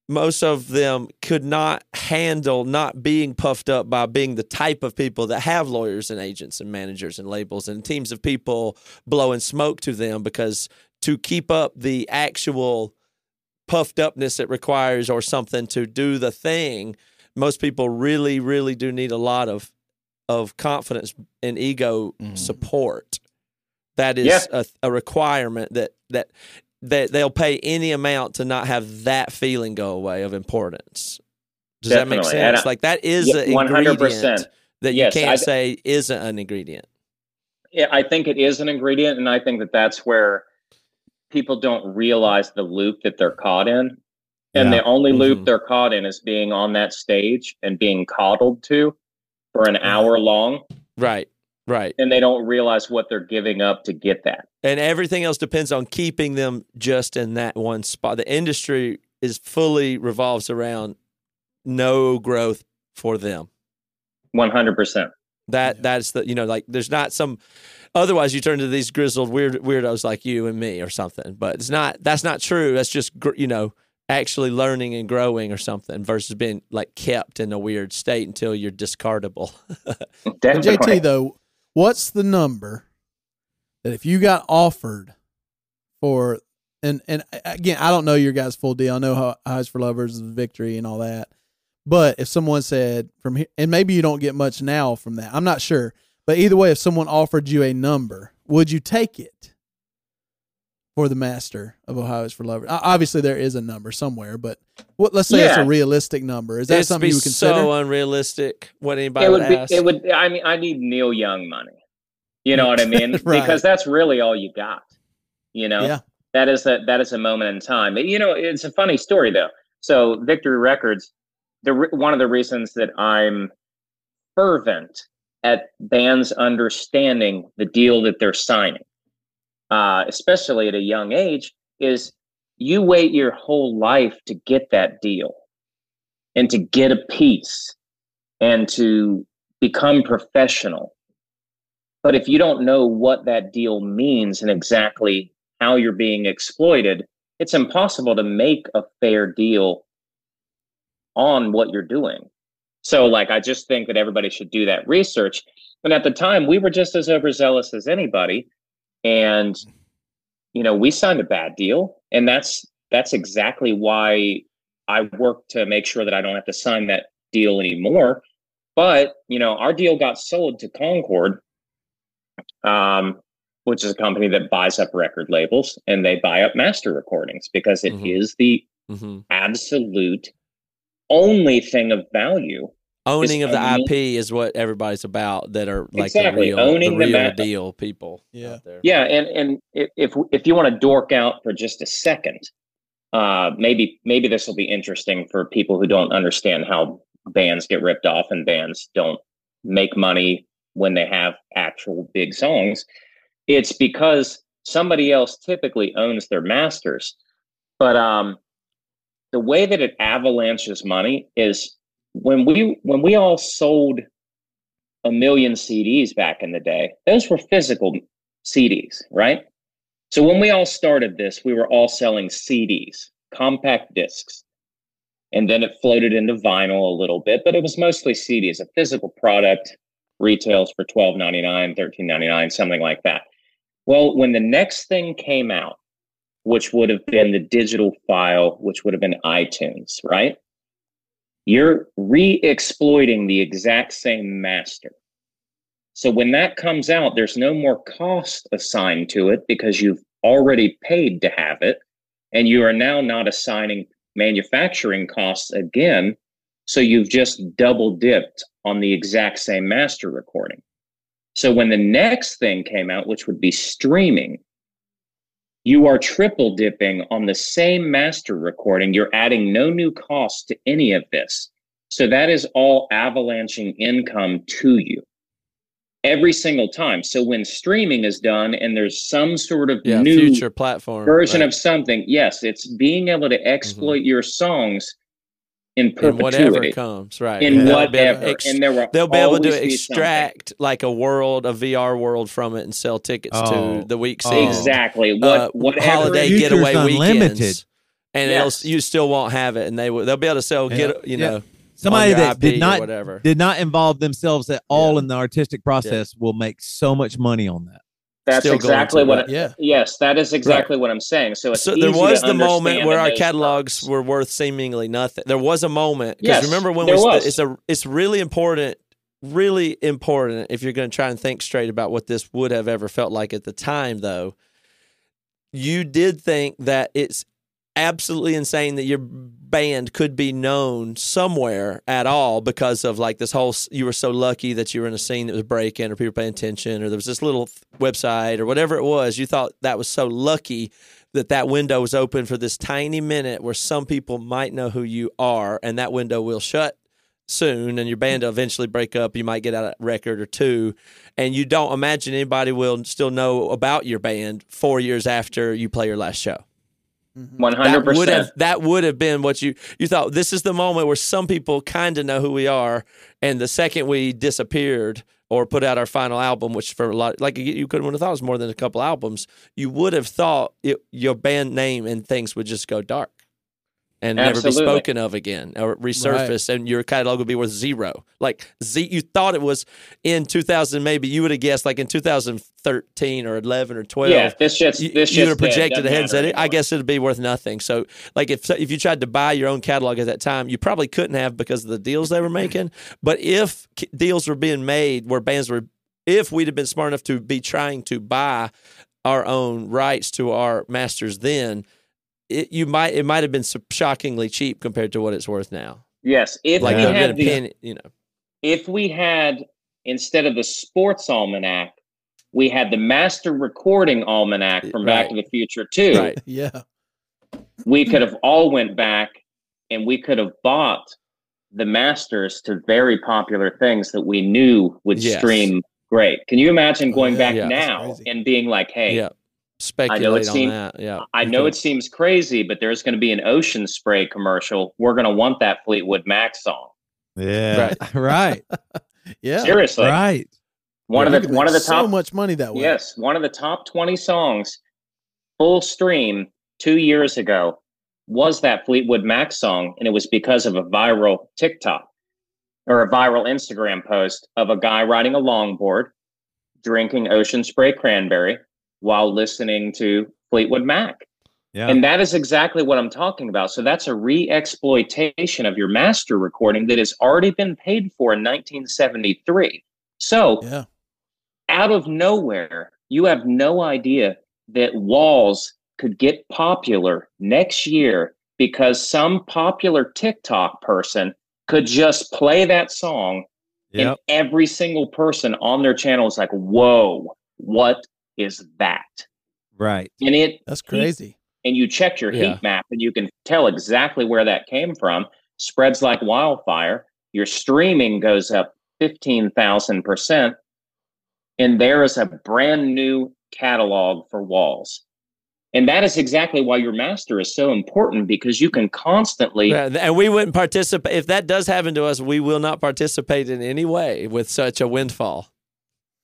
S5: most of them could not handle not being puffed up by being the type of people that have lawyers and agents and managers and labels and teams of people blowing smoke to them because to keep up the actual puffed upness it requires or something to do the thing most people really really do need a lot of of confidence and ego
S4: Mhm.
S5: support that is
S3: Yeah.
S5: a, a requirement that that that they'll pay any amount to not have that feeling go away of importance does that make sense
S3: I-
S5: like that is
S3: Yeah,
S5: an
S3: 100%.
S5: ingredient that
S3: Yes,
S5: you can't
S3: I-
S5: say isn't an ingredient.
S3: Yeah, I think it is an ingredient, and I think that that's where people don't realize the loop that they're caught in. And
S2: Yeah.
S3: the only loop
S5: Mhm.
S3: they're caught in is being on that stage and being coddled to for an hour long,
S5: Right. Right.
S3: and they don't realize what they're giving up to get that.
S5: And everything else depends on keeping them just in that one spot. The industry is fully revolves around no growth for them.
S3: One hundred percent.
S5: That that's the you know like there's not some otherwise you turn to these grizzled weird weirdos like you and me or something. But it's not that's not true. That's just you know actually learning and growing or something versus being like kept in a weird state until you're discardable.
S1: But
S3: Definitely.
S1: JT though, what's the number that if you got offered for and and again, I don't know your guys' full deal. I know how Is for Lovers, is Victory, and all that. But if someone said from here, and maybe you don't get much now from that, I'm not sure. But either way, if someone offered you a number, would you take it for the master of Ohio is for Lovers? Obviously, there is a number somewhere, but what? Let's say it's a realistic number. Is that
S5: It'd
S1: something
S5: be
S1: you would consider?
S5: so unrealistic. What anybody
S3: it
S5: would,
S3: would be
S5: ask.
S3: it would i mean i need neil young money you know what i mean
S1: Right.
S3: because that's really all you got you know
S1: Yeah.
S3: that is a that is a moment in time you know it's a funny story though so victory records the one of the reasons that i'm fervent at bands understanding the deal that they're signing uh, especially at a young age is you wait your whole life to get that deal and to get a piece and to become professional. But if you don't know what that deal means and exactly how you're being exploited, it's impossible to make a fair deal on what you're doing. So, like, I just think that everybody should do that research. And at the time, we were just as overzealous as anybody. And, you know, we signed a bad deal. And that's that's exactly why I work to make sure that I don't have to sign that deal anymore. But you know, our deal got sold to Concord, um, which is a company that buys up record labels and they buy up master recordings because it is
S5: Mhm.
S3: the
S5: hmm
S3: absolute only thing of value.
S5: Owning of the
S3: owning-
S5: IP is what everybody's about. That are like
S3: Exactly,
S5: the real,
S3: owning
S5: the
S3: the
S5: real
S3: ma-
S5: deal people.
S1: Yeah.
S5: out there.
S3: Yeah, and and if if, if you want to dork out for just a second, uh, maybe maybe this will be interesting for people who don't understand how bands get ripped off and bands don't make money when they have actual big songs. It's because somebody else typically owns their masters, but um, the way that it avalanches money is when we when we all sold a million CDs back in the day. Those were physical CDs, right? So when we all started this, we were all selling CDs, compact discs. And then it floated into vinyl a little bit, but it was mostly CDs. A physical product retails for $12.99, $13.99, something like that. Well, when the next thing came out, which would have been the digital file, which would have been iTunes, right? You're re exploiting the exact same master. So when that comes out, there's no more cost assigned to it because you've already paid to have it. And you are now not assigning manufacturing costs again. So you've just double dipped on the exact same master recording. So when the next thing came out, which would be streaming, you are triple dipping on the same master recording. You're adding no new cost to any of this. So that is all avalanching income to you every single time. So when streaming is done and there's some sort of
S5: Yeah,
S3: new
S5: future platform
S3: version
S5: right.
S3: of something, yes, it's being able to mm-hmm. exploit your songs in
S5: in whatever comes right.
S3: In
S5: And they'll able
S3: whatever.
S5: ex-
S3: and there will
S5: They'll be able to extract like a world, a VR world from it, and sell tickets
S2: Oh.
S5: to the week
S2: Oh.
S3: Exactly. What
S5: uh,
S3: whatever
S5: holiday
S2: Future's
S5: getaway
S2: unlimited.
S5: weekends, and
S3: Yes.
S5: it'll, you still won't have it, and they will. They'll be able to sell.
S2: Yeah.
S5: Get you
S2: Yeah.
S5: know
S2: Somebody that
S5: IP
S2: did not
S5: whatever.
S2: did not involve themselves at all
S5: Yeah.
S2: in the artistic process will make so much money on that.
S3: That's exactly what.
S5: right.
S1: Yeah.
S3: Yes, that is exactly what I'm saying. So it's
S5: so there was the moment where our catalogs were worth seemingly nothing. There was a moment because
S3: Yes,
S5: remember when we
S3: was.
S5: it's a it's really important, really important if you're going to try and think straight about what this would have ever felt like at the time. Though you did think that it's absolutely insane that your band could be known somewhere at all because of like this whole you were so lucky that you were in a scene that was breaking or people paying attention or there was this little website or whatever it was. You thought that was so lucky that that window was open for this tiny minute where some people might know who you are and that window will shut soon and your band will eventually break up. You might get out a record or two and you don't imagine anybody will still know about your band four years after you play your last show Mm-hmm.
S3: One hundred
S5: would have
S3: percent.
S5: that would have been what you you thought this is the moment where some people kind of know who we are and the second we disappeared or put out our final album which for a lot like you- you couldn't have thought it was more than a couple albums you would have thought it, your band name and things would just go dark and never be spoken of again or resurface and your catalog would be worth zero. Like z you thought it was in 2000 maybe you would have guessed like in 2013 or 11 or 12
S3: Yeah, this just
S5: you,
S3: this
S5: you would have projected ahead and said, I guess it'd be worth nothing. So, like, if if you tried to buy your own catalog at that time, you probably couldn't have because of the deals they were making. But if deals were being made where bands were, if we'd have been smart enough to be trying to buy our own rights to our masters, then it you might it might have been shockingly cheap compared to what it's worth now.
S3: Yes, if
S5: Like
S3: we
S5: it would have
S3: had
S5: been a
S3: the
S5: penny, you know.
S3: if we had instead of the sports almanac, we had the master recording almanac from Back to the Future too.
S5: Right.
S1: Yeah.
S3: We could have all went back and we could have bought the masters to very popular things that we knew would
S5: Yes.
S3: stream great. Can you imagine
S1: Oh,
S3: going
S1: yeah.
S3: back
S5: Yeah.
S3: Now and being like, "Hey,
S5: yeah. Speculate on
S3: seems-
S5: that. Yeah.
S3: I know it seems crazy, but there's going to be an ocean spray commercial. We're going to want that Fleetwood Mac song."
S2: Yeah. Right.
S1: Yeah.
S3: Seriously,
S2: right.
S3: one
S1: You
S3: of the one of the top
S1: so much money that way.
S3: Yes, one of the top 20 songs full stream 2 years ago was that Fleetwood Mac song and it was because of a viral TikTok or a viral Instagram post of a guy riding a longboard drinking ocean spray cranberry while listening to Fleetwood Mac.
S2: Yeah.
S3: And that is exactly what I'm talking about. So that's a re-exploitation of your master recording that has already been paid for in 1973. So
S1: Yeah.
S3: out of nowhere, you have no idea that Walls could get popular next year because some popular TikTok person could just play that song
S2: Yep.
S3: and every single person on their channel is like, whoa, what is that?
S2: Right.
S3: And it
S1: That's crazy.
S3: and you check your
S5: Yeah.
S3: heat map and you can tell exactly where that came from. Spreads like wildfire. Your streaming goes up 15,000%. And there is a brand new catalog for walls. And that is exactly why your master is so important because you can constantly
S5: Yeah, and we wouldn't participate if that does happen to us. We will not participate in any way with such a windfall.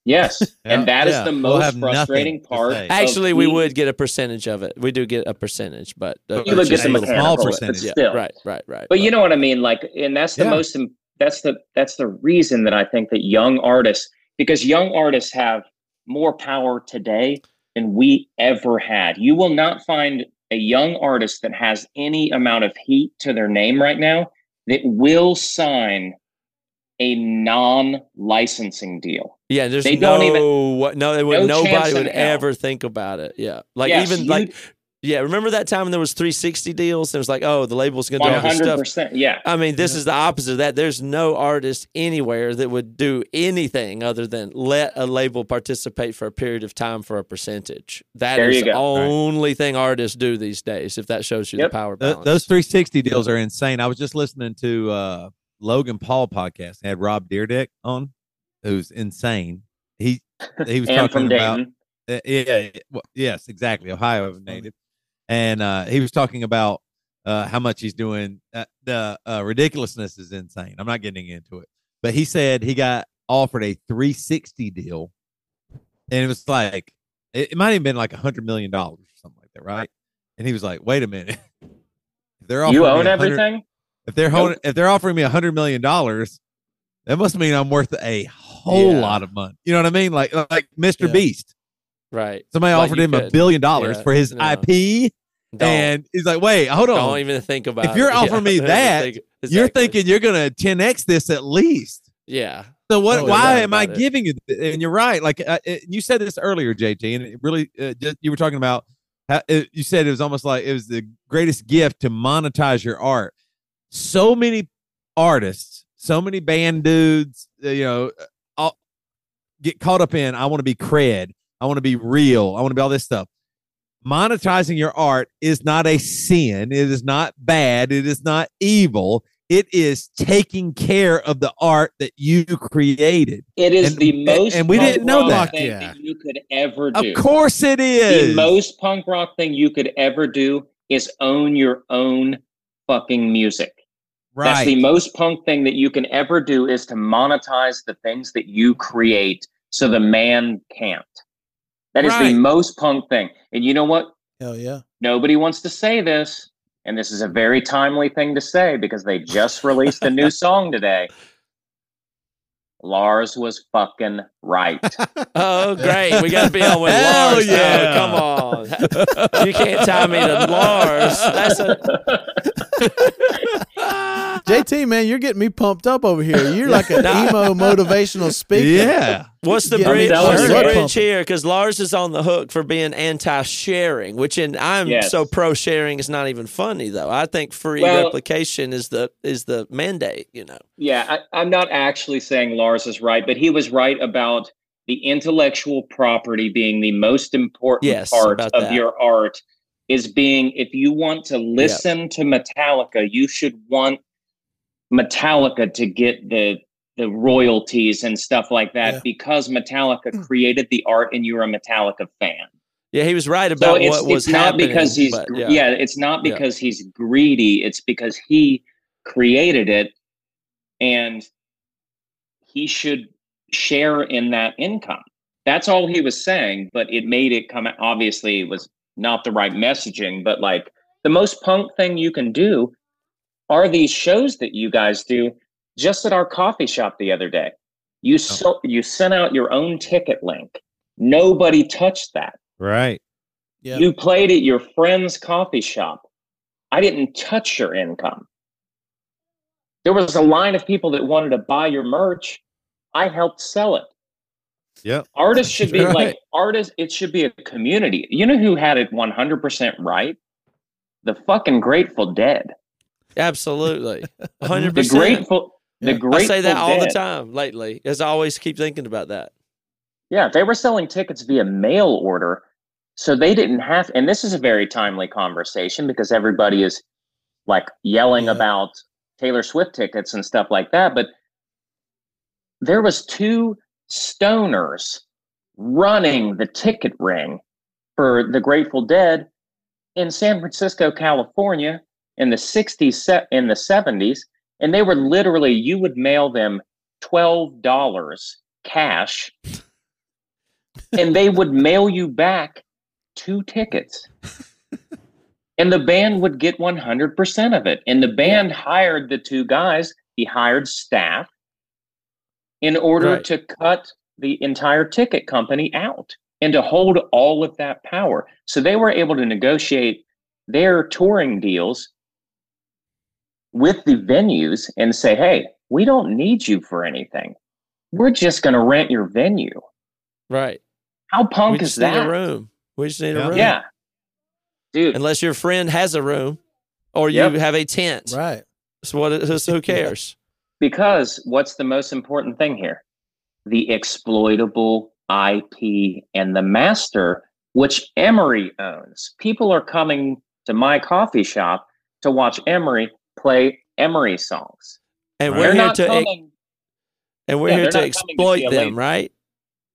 S3: Yes. and that is
S2: Yeah.
S3: the
S2: We'll
S3: most frustrating part.
S5: Actually, we
S3: the-
S5: would get a percentage of it. We do get a percentage, but uh,
S3: You would
S5: it's
S3: get the
S5: a
S2: small percentage.
S3: but
S5: Yeah,
S3: still.
S5: right, right, right.
S3: But you know what I mean? Like, and that's the
S2: Yeah.
S3: most, that's the, that's the reason that I think that young artists, because young artists have more power today than we ever had. You will not find a young artist that has any amount of heat to their name right now that will sign a non-licensing deal.
S5: yeah, there's
S3: they
S5: no,
S3: don't even-
S5: what, no, they would,
S3: no
S5: nobody
S3: in
S5: would
S3: hell.
S5: ever think about it. Yeah, like
S3: Yes,
S5: even
S3: you-
S5: like yeah, remember that time when there was 360 deals? It was like, oh, the label's gonna do
S3: One
S5: all this stuff.
S3: yeah.
S5: I mean, this
S1: Yeah.
S5: is the opposite of that. There's no artist anywhere that would do anything other than let a label participate for a period of time for a percentage. That
S3: There
S5: is the
S3: go.
S5: only thing artists do these days. If that shows you
S3: Yep.
S5: the power
S2: Th-
S5: balance.
S2: those 360 deals are insane. I was just listening to uh, Logan Paul podcast. Had Rob Dyrdek on, who's insane. He he was talking about Uh, yeah, well, yes, exactly. Ohio native, and uh, he was talking about uh, how much he's doing. Uh, the uh, ridiculousness is insane. I'm not getting into it, but he said he got offered a 360 deal, and it was like it, it might have been like a hundred million dollars or something like that, right? And he was like, "Wait a minute, they're offering
S3: You own
S2: 100
S3: everything?
S2: If they're
S3: Nope.
S2: if they're offering me a hundred million dollars, that must mean I'm worth a whole
S5: Yeah.
S2: lot of money. You know what I mean? Like like Mr.
S1: Yeah.
S2: Beast.
S5: right.
S2: Somebody
S5: Like
S2: offered him a billion dollars
S5: Yeah,
S2: for his
S5: no.
S2: IP,
S5: Don't,
S2: and he's like, "Wait, hold on.
S5: don't even think about it.
S2: If you're offering me that,
S5: think-
S2: You're thinking you're gonna 10x this at least.
S5: yeah.
S2: So what? Why am I
S5: it.
S2: giving you? th- And you're right. Like uh, it, you said this earlier, JT, and it really uh, just, you were talking about how, it, you said it was almost like it was the greatest gift to monetize your art. So many artists, so many band dudes, uh, you know, all, get caught up in I want to be cred, I want to be real, I want to be all this stuff. Monetizing your art is not a sin. It is not bad. It is not evil. It is taking care of the art that you created.
S3: It is
S2: And-
S3: the most
S2: and we
S3: punk
S2: didn't know
S3: rock
S2: that.
S3: thing
S4: Yeah.
S3: that you could ever do.
S2: Of course it is.
S3: the most punk rock thing you could ever do is own your own fucking music. That's the most punk thing that you can ever do is to monetize the things that you create so the man can't. That is
S2: Right.
S3: the most punk thing. And you know what?
S1: Hell yeah.
S3: Nobody wants to say this. And this is a very timely thing to say because they just released a new song today. Lars was fucking right.
S5: Oh, great. We got to be on with
S2: Hell
S5: Lars.
S2: yeah.
S5: Oh, come on. You can't tie me to Lars. That's a.
S1: JT, man, you're getting me pumped up over here. You're like an
S5: Nah.
S1: emo motivational speaker.
S2: yeah.
S5: What's the
S1: Yeah,
S5: bridge?
S3: I'm
S5: What's the bridge here? Because Lars is on the hook for being anti-sharing, which in I'm
S3: Yes.
S5: so pro-sharing. It's not even funny though. I think free
S3: Well-
S5: replication is the is the mandate. You know.
S3: Yeah, I, I'm not actually saying Lars is right, but he was right about the intellectual property being the most important
S5: Yes,
S3: part of
S5: that.
S3: your art. Is being if you want to listen to Metallica, you should want Metallica to get the the royalties and stuff like that
S1: Yeah.
S3: because Metallica hmm. created the art and you're a Metallica fan.
S5: Yeah, he was right
S3: So
S5: about
S3: it's,
S5: what was
S3: not
S5: happening.
S3: because he's
S5: but, yeah.
S3: yeah. it's not
S5: Yeah.
S3: because he's greedy. It's because he created it, and he should share in that income. That's all he was saying. But it made it come. Obviously, it was not the right messaging. But like the most punk thing you can do are these shows that you guys do. Just at our coffee shop the other day, you oh. so, you sent out your own ticket link. Nobody touched that.
S2: Right.
S1: Yeah.
S3: You played at your friend's coffee shop. I didn't touch your income. There was a line of people that wanted to buy your merch. I helped sell it.
S2: Yep.
S3: Artists should be
S2: Right.
S3: like artists, it should be a community. You know who had it 100% right? The fucking Grateful Dead.
S5: Absolutely, 100%.
S3: The. Grateful the
S1: Yeah. I
S3: Grateful
S5: I say that all the time lately. As I always keep thinking about that.
S3: Yeah, they were selling tickets via mail order. So they didn't have, and this is a very timely conversation because everybody is like yelling
S1: Yeah.
S3: about Taylor Swift tickets and stuff like that. But there was two stoners running the ticket ring for the Grateful Dead in San Francisco, California in the 60s, se- in the 70s. And they were literally, you would mail them $12 cash and they would mail you back two tickets. and the band would get 100% of it. And the band hired the two guys, he hired staff in order
S5: Right.
S3: to cut the entire ticket company out and to hold all of that power. So they were able to negotiate their touring deals with the venues and say, hey, we don't need you for anything. We're just going to rent your venue.
S5: Right.
S3: How
S5: we
S3: punk is
S5: just need
S3: that?
S5: a room. We just need
S2: Yeah.
S5: a room.
S3: Yeah. Dude,
S5: Unless your friend has a room, or you
S3: Yep.
S5: have a tent.
S1: Right.
S5: So what? Who, who cares?
S3: Because what's the most important thing here? The exploitable IP and the master, which Emery owns. People are coming to my coffee shop to watch Emery play Emery songs.
S5: And we're
S3: They're
S5: here
S3: not
S5: to
S3: coming.
S5: and we're
S3: yeah,
S5: here to
S3: not coming to
S5: exploit them, right?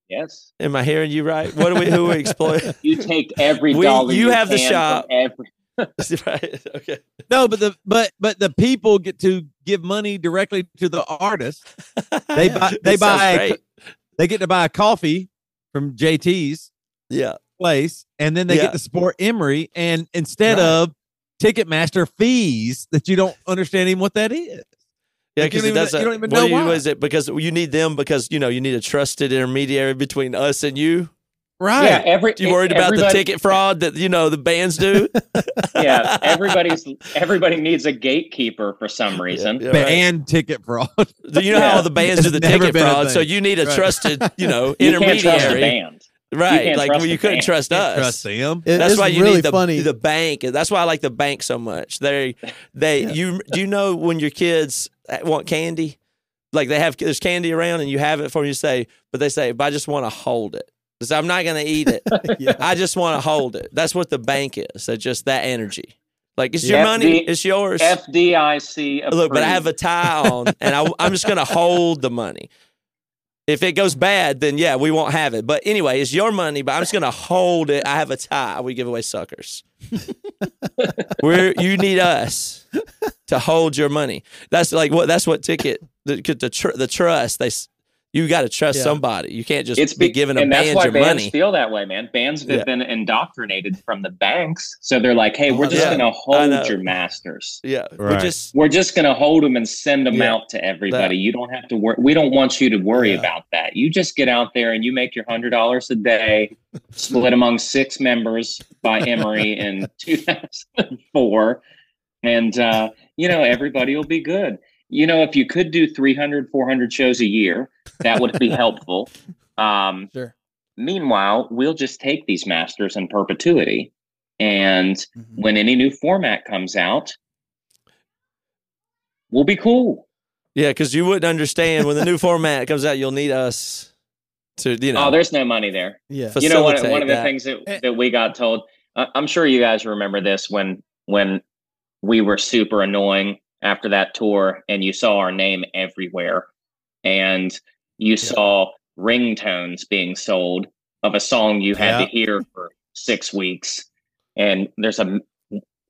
S3: Yes.
S5: Am I hearing you right? What do we? Who we exploit?
S3: You take every
S5: We-
S3: dollar
S5: you
S3: you
S5: have the shop.
S3: from every
S5: right. Okay.
S2: No, but the but but the people get to give money directly to the artist. They buy- they buy
S5: great.
S2: They get to buy a coffee from JT's
S5: Yeah.
S2: place, and then they
S5: Yeah.
S2: get to support Emery. And instead
S5: Right.
S2: of Ticketmaster fees that you don't understand even what that is.
S5: Yeah, because
S2: don't
S5: it
S2: even-
S5: does.
S2: you don't even know
S5: you,
S2: why.
S5: is it because you need them because you know you need a trusted intermediary between us and you?
S2: Right.
S3: Yeah, every
S5: You worried about the ticket fraud that you know the bands do?
S3: Yeah, everybody's everybody needs a gatekeeper for some reason.
S5: Yeah, right.
S2: Band ticket fraud.
S5: Do you know how
S3: Yeah.
S5: all the bands do the ticket fraud? So you need a
S2: Right.
S5: trusted, you know,
S3: You can't trust a
S5: intermediary.
S3: band.
S5: right.
S3: can't
S5: Like well, you couldn't
S3: bank.
S5: trust us.
S2: Trust them.
S1: It-
S5: That's
S1: it's
S5: why you
S1: really
S5: need the,
S1: funny.
S5: the bank. That's why I like the bank so much. They they you do you know when your kids uh, want candy, like they have there's candy around and you have it for them, you say, but they say, but I just want to hold it. They I'm not going to eat it.
S1: yeah.
S5: I just want to hold it. That's what the bank is. It's just that energy. Like it's
S3: Yeah.
S5: your money. It's yours.
S3: FDIC.
S5: Look, but I have a tie on, and I, I'm just going to hold the money. If it goes bad, then yeah, we won't have it. But anyway, it's your money, but I'm just going to hold it. I have a tie. We give away suckers. We're you need us to hold your money. That's like what that's what ticket the the, tr- the trust they s- you got to trust
S1: Yeah.
S5: somebody. You can't just
S3: it's
S5: be
S3: be-
S5: giving a
S3: and that's
S5: band
S3: why
S5: your
S3: bands
S5: money.
S3: feel that way, man. Bands have
S5: Yeah.
S3: been indoctrinated from the banks, so they're like, "Hey,
S1: Oh,
S3: we're just
S5: yeah.
S3: going to hold your masters.
S5: yeah, we
S2: Right.
S5: just
S3: We're just going to hold them and send them
S5: Yeah.
S3: out to everybody.
S5: That-
S3: You don't have to worry. We don't want you to worry
S1: Yeah.
S3: about that. You just get out there and you make your hundred dollars a day, split among six members by Emery in 2004, and uh, you know everybody will be good. You know, if you could do 300, 400 shows a year, that would be helpful. Um,
S1: Sure.
S3: Meanwhile, we'll just take these masters in perpetuity. And
S1: Mhm.
S3: when any new format comes out, we'll be cool.
S5: yeah, because you wouldn't understand when the new format comes out. You'll need us to you know.
S3: Oh, there's no money there.
S1: Yeah.
S3: You know, one, one of the
S5: that.
S3: things that,
S2: Eh.
S3: that we got told, uh, I'm sure you guys remember this when when we were super annoying after that tour and you saw our name everywhere. And you saw ringtones being sold of a song you had
S2: Yeah.
S3: to hear for six weeks. And there's a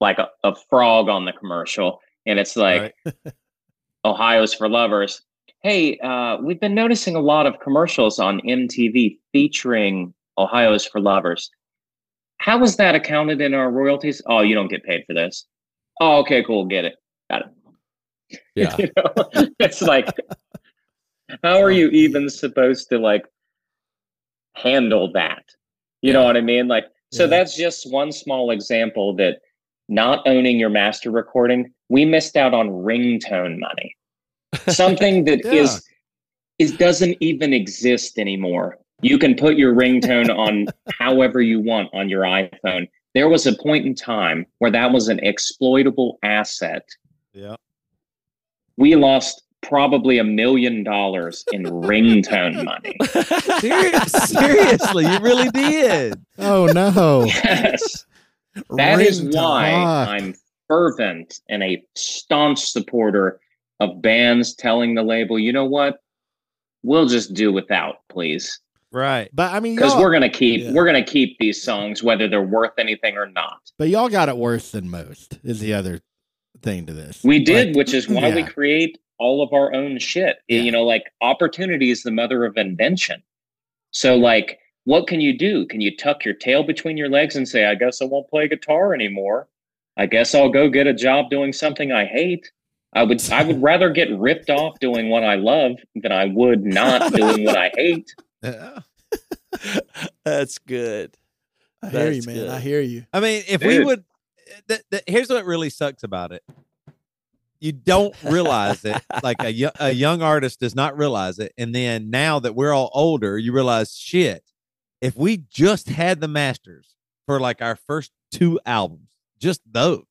S3: like a, a frog on the commercial and it's like ohio's for lovers. Hey uh, we've been noticing a lot of commercials on mtv featuring ohio's for lovers. How is that accounted in our royalties? Oh you don't get paid for this. Oh okay cool get it. Got it
S5: Yeah.
S3: you know it's like how are oh, you even supposed to like handle that you know what i mean like so
S1: Yeah.
S3: that's just one small example that not owning your master recording we missed out on ringtone money something that is
S2: Yeah.
S3: is doesn't even exist anymore you can put your ringtone on however you want on your iphone there was a point in time where that was an exploitable asset
S2: Yeah.
S3: We lost probably a million dollars in ringtone money.
S2: Serious- seriously, you really did.
S4: Oh no.
S3: Yes. That is
S1: Ringtone.
S3: why
S4: Fuck.
S3: I'm fervent and a staunch supporter of bands telling the label, you know what? We'll just do without, please.
S2: Right.
S4: But I mean,
S3: Because we're gonna keep
S1: Yeah.
S3: we're gonna keep these songs whether they're worth anything or not.
S4: but y'all got it worse than most. Is the other thing to this?
S3: We did,
S4: Like,
S3: which is why we create all of our own shit.
S4: Yeah.
S3: You know, like opportunity is the mother of invention. So, like, what can you do? Can you tuck your tail between your legs and say, I guess I won't play guitar anymore? I guess I'll go get a job doing something I hate. I would I would rather get ripped off doing what I love than I would not doing what I hate.
S2: Yeah.
S5: That's good.
S1: I hear you, man.
S5: good.
S1: I hear you.
S2: I mean, if we would, th- th- here's what really sucks about it. You don't realize it. Like a, a young artist does not realize it. And then now that we're all older, you realize shit. If we just had the masters for like our first two albums, just those,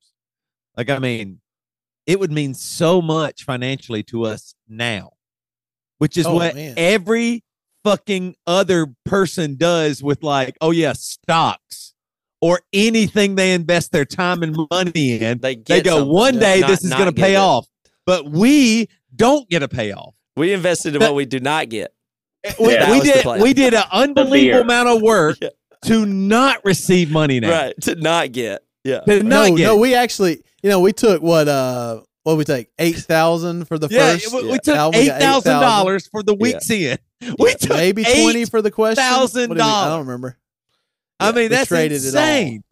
S2: like, I mean, it would mean so much financially to us now, which is
S1: Oh,
S2: what
S1: man.
S2: every fucking other person does with like, oh yeah, stocks or anything they invest their time and money in.
S5: They
S2: They go, one day
S5: not-
S2: this is going to pay
S5: it.
S2: off, but we don't get a payoff.
S5: We invested in
S2: That-
S5: what we do not get.
S2: We,
S3: Yeah.
S2: We did we did an unbelievable amount of work
S5: Yeah.
S2: to not receive money now.
S5: Right. To not get. Yeah.
S2: To not
S1: no,
S2: get.
S1: no, we actually, you know, we took what, uh, what we take eight thousand for the
S2: yeah,
S1: first.
S2: we, we took
S1: album, we
S2: eight
S1: got
S2: thousand dollars for the Weak's End. We
S1: Yeah,
S2: took
S1: maybe
S2: eight
S1: twenty for the question.
S2: $8,000.
S1: What did we- I don't remember.
S2: I mean, that's
S1: traded it all.
S2: insane.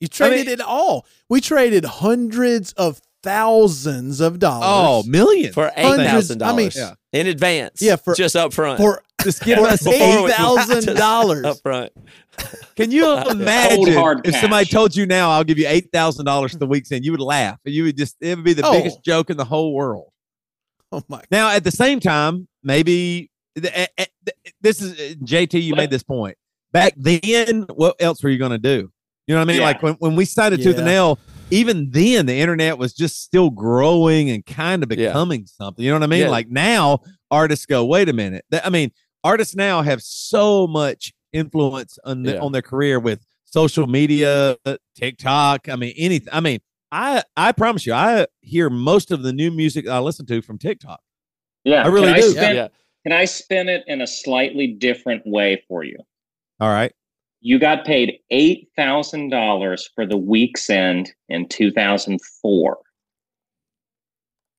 S1: You traded
S2: mean-
S1: it all. We traded hundreds of thousands of dollars.
S2: Oh, millions
S5: For eight
S1: Hundreds-
S5: thousand
S1: I mean-
S5: dollars
S2: Yeah.
S5: in advance.
S1: Yeah, for-
S5: just up front.
S1: for
S2: Just give
S1: for
S2: us
S5: Before
S1: eight
S5: we-
S1: thousand dollars.
S5: up front.
S2: Can you imagine
S3: hard
S2: if somebody told you now I'll give you eight thousand dollars for the Weak's End? You would laugh. You would just it would be the
S1: Oh.
S2: biggest joke in the whole world.
S1: Oh my!
S2: Now at the same time, maybe the- eh, eh, th- this is eh, JT. You
S3: But-
S2: made this point. Back then, what else were you going to do? You know what I mean?
S3: Yeah.
S2: Like when, when we started Tooth and
S1: Yeah.
S2: Nail, even then the internet was just still growing and kind of
S5: Yeah.
S2: becoming something. You know what I mean?
S5: Yeah.
S2: Like now artists go, wait a minute. That- I mean, artists now have so much influence on, the,
S5: Yeah.
S2: on their career with social media, uh, TikTok. I mean, anything. I mean, I I promise you, I hear most of the new music I listen to from TikTok.
S3: Yeah,
S2: I really
S3: can
S2: do.
S3: Spin,
S5: Yeah.
S3: Can I spin it in a slightly different way for you?
S2: All right.
S3: You got paid eight thousand dollars for the Weak's End in two thousand four.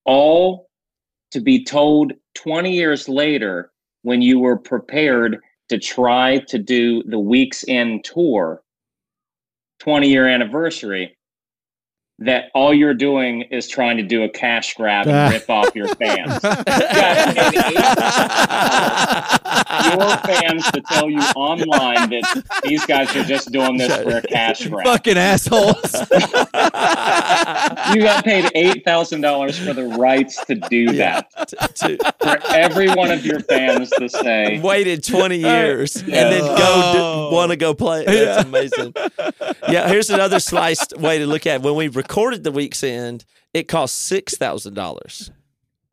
S3: All to be told twenty years later, when you were prepared to try to do the Weak's End tour, twenty year anniversary, that all you're doing is trying to do a cash grab
S1: Ah.
S3: and rip off your fans. your fans to tell you online that these guys are just doing this for a cash grab.
S2: Fucking assholes.
S3: You got paid eight thousand dollars for the rights to do that.
S5: To-
S3: For every one of your fans to say,
S5: waited 20 years and then go
S2: Oh.
S5: want to go play. That's amazing. Yeah, here's another sliced way to look at it. When we recorded the Weak's End, it cost $6,000.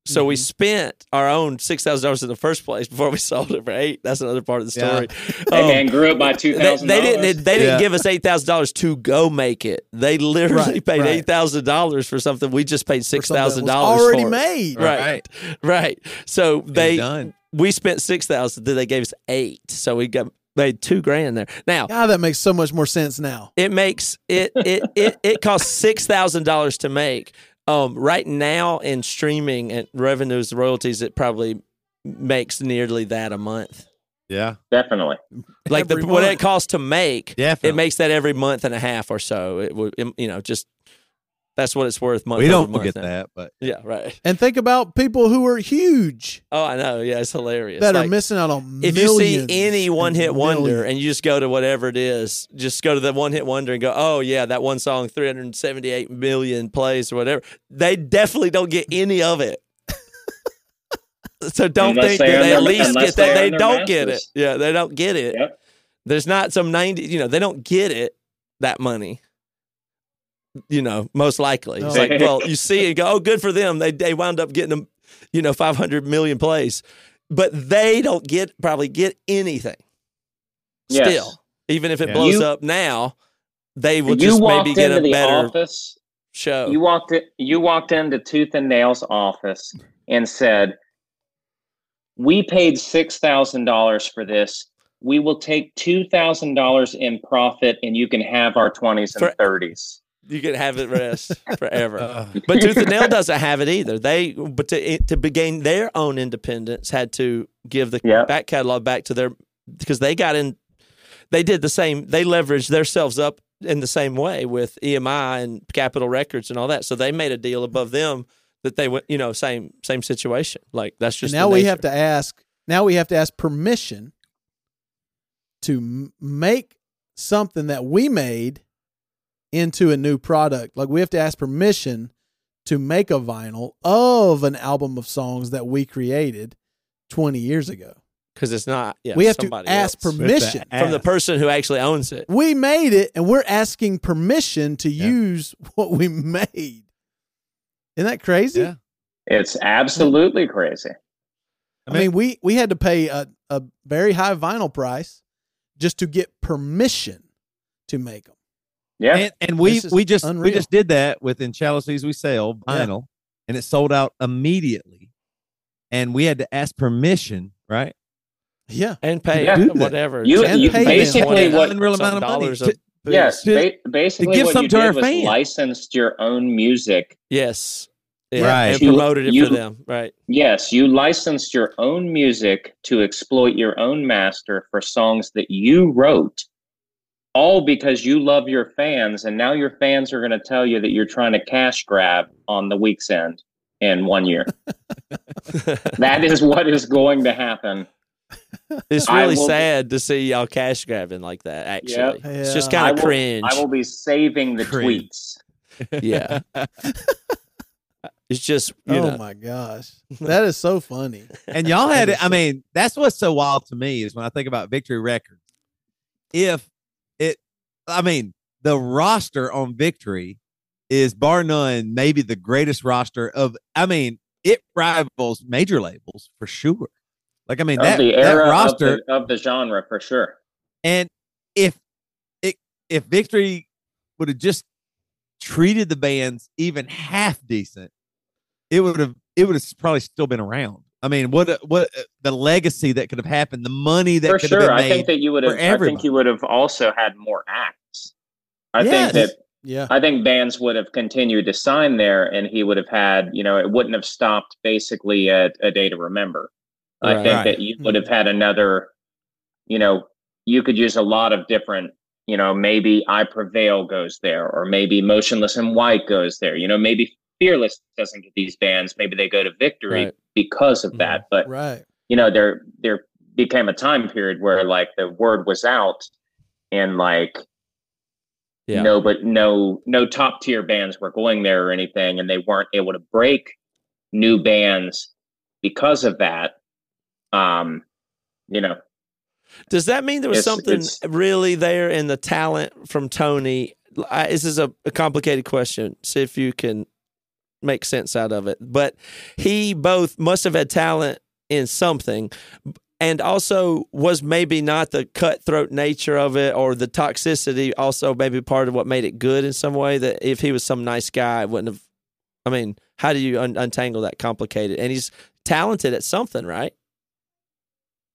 S5: So we spent our own $6,000 in the first place before we sold it for eight. That's another part of the
S2: Yeah.
S5: story.
S3: "Hey
S5: Um,
S3: man, grew it by two
S5: they, they didn't. They didn't give us eight thousand dollars to go make it. They literally
S1: Right,
S5: paid
S1: right.
S5: eight thousand dollars for something we just paid
S1: For
S5: six
S1: something that
S5: thousand
S1: was
S5: dollars
S1: already
S5: for.
S1: made.
S5: Right, right. So they
S2: done.
S5: we spent six thousand. Then they gave us eight. So we got made two grand there. Now
S1: God, that makes so much more sense now.
S5: it makes it it it, it costs six thousand dollars to make. Um, right now in streaming and revenues, royalties, it probably makes nearly that a month.
S2: Yeah.
S3: Definitely.
S5: Like the
S1: Every
S5: what it costs to make,
S2: Definitely.
S5: it makes that every month and a half or so. It would, you know, just that's what it's worth. Month
S2: we don't
S5: over month
S2: forget
S5: now.
S2: that, but
S5: Yeah, right.
S1: And think about people who are huge
S5: Oh, I know. Yeah, it's hilarious.
S1: that are
S5: Like,
S1: missing out on
S5: if you see any one hit wonder
S1: millions.
S5: and you just go to whatever it is, just go to the one hit wonder and go, oh yeah, that one song, 378 million plays or whatever. They definitely don't get any of it. so don't
S3: Unless
S5: think
S3: they
S5: that
S3: earn
S5: they at least
S3: unless
S5: get that. They don't get it. Yeah, they don't get it.
S3: Yep.
S5: There's not some 90, you know, they don't get it, that money. You know, most likely. It's
S1: No.
S5: like, well, you see it, go, oh, good for them. They they wound up getting them, you know, 500 million plays. But they don't get probably get anything.
S3: Yes.
S5: Still, even if it
S2: Yeah.
S5: blows
S3: You-
S5: up now, they will just maybe get
S3: into
S5: a
S3: the
S5: better
S3: office.
S5: show.
S3: You walked it. You walked into Tooth and Nail's office and said, "We paid six thousand dollars for this. We will take two thousand dollars in profit, and you can have our twenties and
S5: For-
S3: thirties.
S5: You can have it rest forever.
S2: uh,
S5: But Tooth and Nail doesn't have it either. They, but to to gain their own independence, had to give the
S3: Yeah.
S5: back catalog back to their because they got in. They did the same. They leveraged themselves up in the same way with EMI and Capitol Records and all that. So they made a deal above them that they went. You know, same same situation. Like that's
S1: And
S5: just
S1: now
S5: the
S1: we have to ask. Now we have to ask permission to m- make something that we made into a new product. Like we have to ask permission to make a vinyl of an album of songs that we created 20 years ago.
S5: because it's not. Yeah,
S1: we have to ask
S5: else.
S1: permission.
S5: from the person who actually owns it.
S1: We made it and we're asking permission to
S2: Yeah.
S1: use what we made. Isn't that crazy?
S2: Yeah.
S3: It's absolutely crazy.
S1: I mean, we we had to pay a, a very high vinyl price just to get permission to make them.
S3: Yeah,
S2: and, and we we just we just did that with In Shallow Seas We Sail
S1: Yeah.
S2: vinyl, and it sold out immediately, and we had to ask permission, right?
S1: Yeah.
S5: and pay
S3: Yeah.
S5: Whatever.
S3: You-
S5: ten,
S1: you
S5: fifteen,
S3: basically what-
S2: Unreal amount of money
S5: dollars
S2: to-
S3: yes.
S2: to-
S3: ba- basically,
S2: give
S3: what
S2: some
S3: you
S2: to our
S3: did was
S2: fans.
S3: licensed your own music.
S5: Yes. Yeah,
S2: Right.
S5: And
S3: You-
S5: promoted it
S3: you-
S5: for them. Right.
S3: Yes, you licensed your own music to exploit your own master for songs that you wrote, all because you love your fans, and now your fans are going to tell you that you're trying to cash grab on the Weak's End in one year. that is what is going to happen.
S5: It's really
S3: will-
S5: sad to see y'all cash grabbing like that, actually.
S1: Yep.
S5: It's just kind
S3: I
S5: of
S3: will-
S5: cringe.
S3: I will be saving the
S2: Cringe.
S3: tweets.
S5: yeah. It's just, you
S1: oh
S5: know.
S1: my gosh. That is so funny.
S2: and y'all had it. I mean, that's what's so wild to me is when I think about Victory Records. if it, I mean, the roster on Victory is bar none, maybe the greatest roster of. I mean, it rivals major labels for sure. Like, I mean,
S3: Of
S2: that,
S3: the
S2: that roster,
S3: of, the, of the genre for sure.
S2: and if it, if Victory would have just treated the bands even half decent, it would have, it would have probably still been around. I mean, what, what the legacy that could have happened, the money that
S3: for
S2: could
S3: sure.
S2: have been
S3: I
S2: made.
S3: think that you would have. I think you would have also had more acts. I
S2: Yes.
S3: think that
S1: Yeah.
S3: I think bands would have continued to sign there, and he would have had. You know, it wouldn't have stopped basically at a day to remember. I think
S2: Right.
S3: that you hmm. would have had another. You know, you could use a lot of different. You know, maybe I Prevail goes there, or maybe Motionless in White goes there. You know, maybe Fearless doesn't get these bands. Maybe they go to Victory
S5: Right.
S3: because of
S5: Mhm.
S3: that. But
S1: Right.
S3: you know there there became a time period where like the word was out and like
S5: Yeah.
S3: no but no no top tier bands were going there or anything and they weren't able to break new bands because of that um you know
S5: Does that mean there was
S3: It's-
S5: something
S3: it's-
S5: really there in the talent from Tony? I, this is a, a complicated question. See if you can make sense out of it. But he both must have had talent in something and also was maybe not the cutthroat nature of it or the toxicity also maybe part of what made it good in some way that if he was some nice guy it wouldn't have i mean how do you un- untangle that complicated? And he's talented at something right?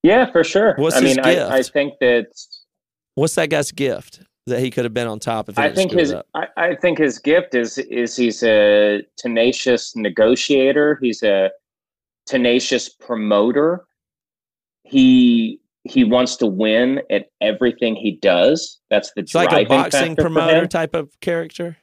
S3: Yeah for sure.
S5: What's
S3: i
S5: his
S3: mean I, I think that
S5: what's that guy's gift that he could have been on top if
S3: I think his? I, I think his gift is is he's a tenacious negotiator. He's a tenacious promoter. He he wants to win at everything he does. That's the
S5: It's like a
S3: driving
S5: boxing promoter type of character.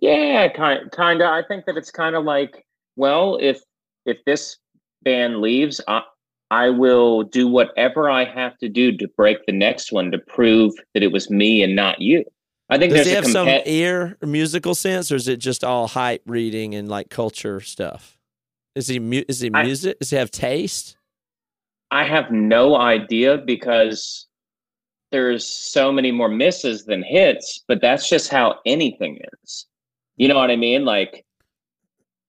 S3: Yeah, kind kind of. I think that it's kind of like, well, if if this band leaves, I I will do whatever I have to do to break the next one to prove that it was me and not you. I think
S5: Does
S3: there's
S5: he
S3: a
S5: have some ear or musical sense, or is it just all hype reading and like culture stuff? Is he mu- is he
S3: I-
S5: music? Does he have taste?
S3: I have no idea because there's so many more misses than hits, but that's just how anything is. You know what I mean? Like,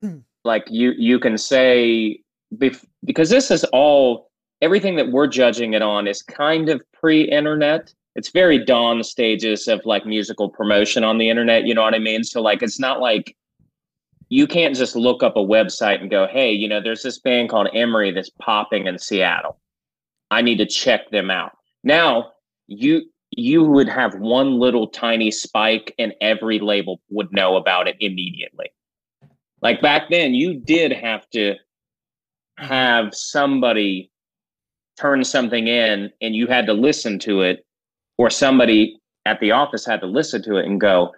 S3: mm. like you you can say bef- because this is all everything that we're judging it on is kind of pre-internet. It's very dawn stages of like musical promotion on the internet. You know what I mean? So like, it's not like you can't just look up a website and go, hey, you know, there's this band called Emery that's popping in Seattle. I need to check them out. Now, you you would have one little tiny spike and every label would know about it immediately. Like back then, you did have to have somebody turn something in and you had to listen to it, or somebody at the office had to listen to it and go,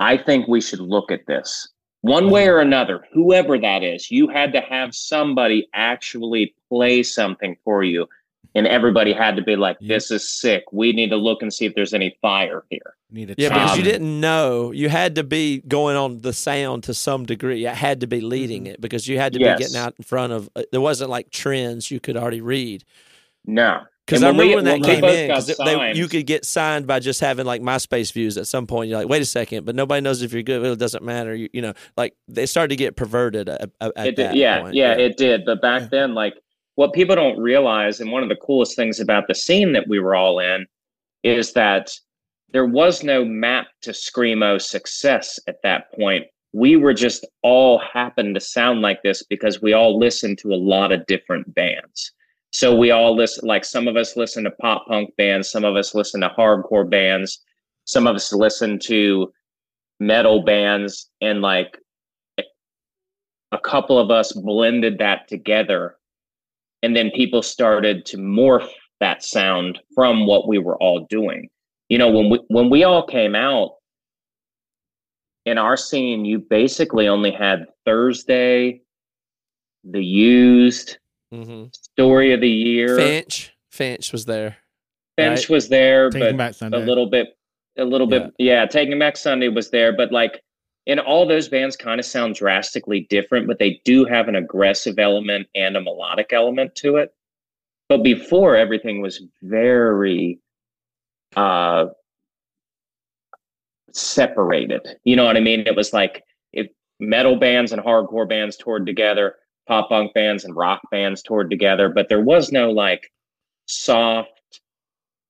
S3: I think we should look at this one way or another, whoever that is, you had to have somebody actually play something for you. And everybody had to be like, this is sick. We need to look and see if there's any fire here.
S4: Need a
S5: Yeah, because you didn't know. You had to be going on the sound to some degree. It had to be leading it because you had to
S3: Yes.
S5: be getting out in front of. Uh, there wasn't like trends you could already read.
S3: No.
S5: Because I
S3: when we-
S5: remember when that
S3: when
S5: came in,
S3: got
S5: 'cause it- they, you could get signed by just having like MySpace views. At some point, you're like, wait a second, but nobody knows if you're good. It doesn't matter. You, you know, like they started to get perverted at, at
S3: It
S5: that
S3: yeah,
S5: point.
S3: yeah, it did. But back
S1: Yeah.
S3: then, like what people don't realize, and one of the coolest things about the scene that we were all in is that there was no map to Screamo success at that point. We were just all happened to sound like this because we all listened to a lot of different bands. So we all listen, like some of us listen to pop punk bands, some of us listen to hardcore bands, some of us listen to metal bands, and like a couple of us blended that together and then people started to morph that sound from what we were all doing you know when we when we all came out in our scene you basically only had thursday the used
S5: hmm
S3: story of the year
S5: Finch, Finch was there.
S3: Finch
S5: right?
S3: was there
S4: Taking
S3: but
S4: back Sunday.
S3: a little bit a little bit yeah taking back sunday was there but like and all those bands kind of sound drastically different but they do have an aggressive element and a melodic element to it but before everything was very uh, separated. You know what I mean? It was like if metal bands and hardcore bands toured together, pop punk bands and rock bands toured together, but there was no like soft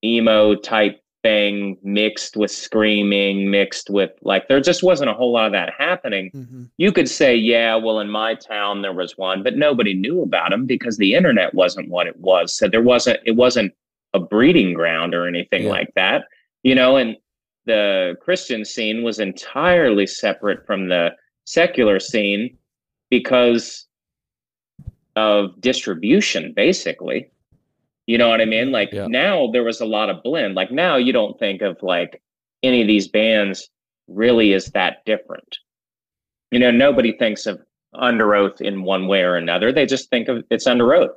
S3: emo type thing mixed with screaming, mixed with like there just wasn't a whole lot of that happening.
S1: Mhm.
S3: You could say, yeah, well, in my town there was one, but nobody knew about them because the internet wasn't what it was. So there wasn't it wasn't a breeding ground or anything
S5: Yeah.
S3: like that, you know. And the Christian scene was entirely separate from the secular scene because of distribution, basically. You know what I mean? Like
S5: Yeah.
S3: now there was a lot of blend. Like now you don't think of like any of these bands really is that different. You know, nobody thinks of Underoath in one way or another. They just think of it's Underoath.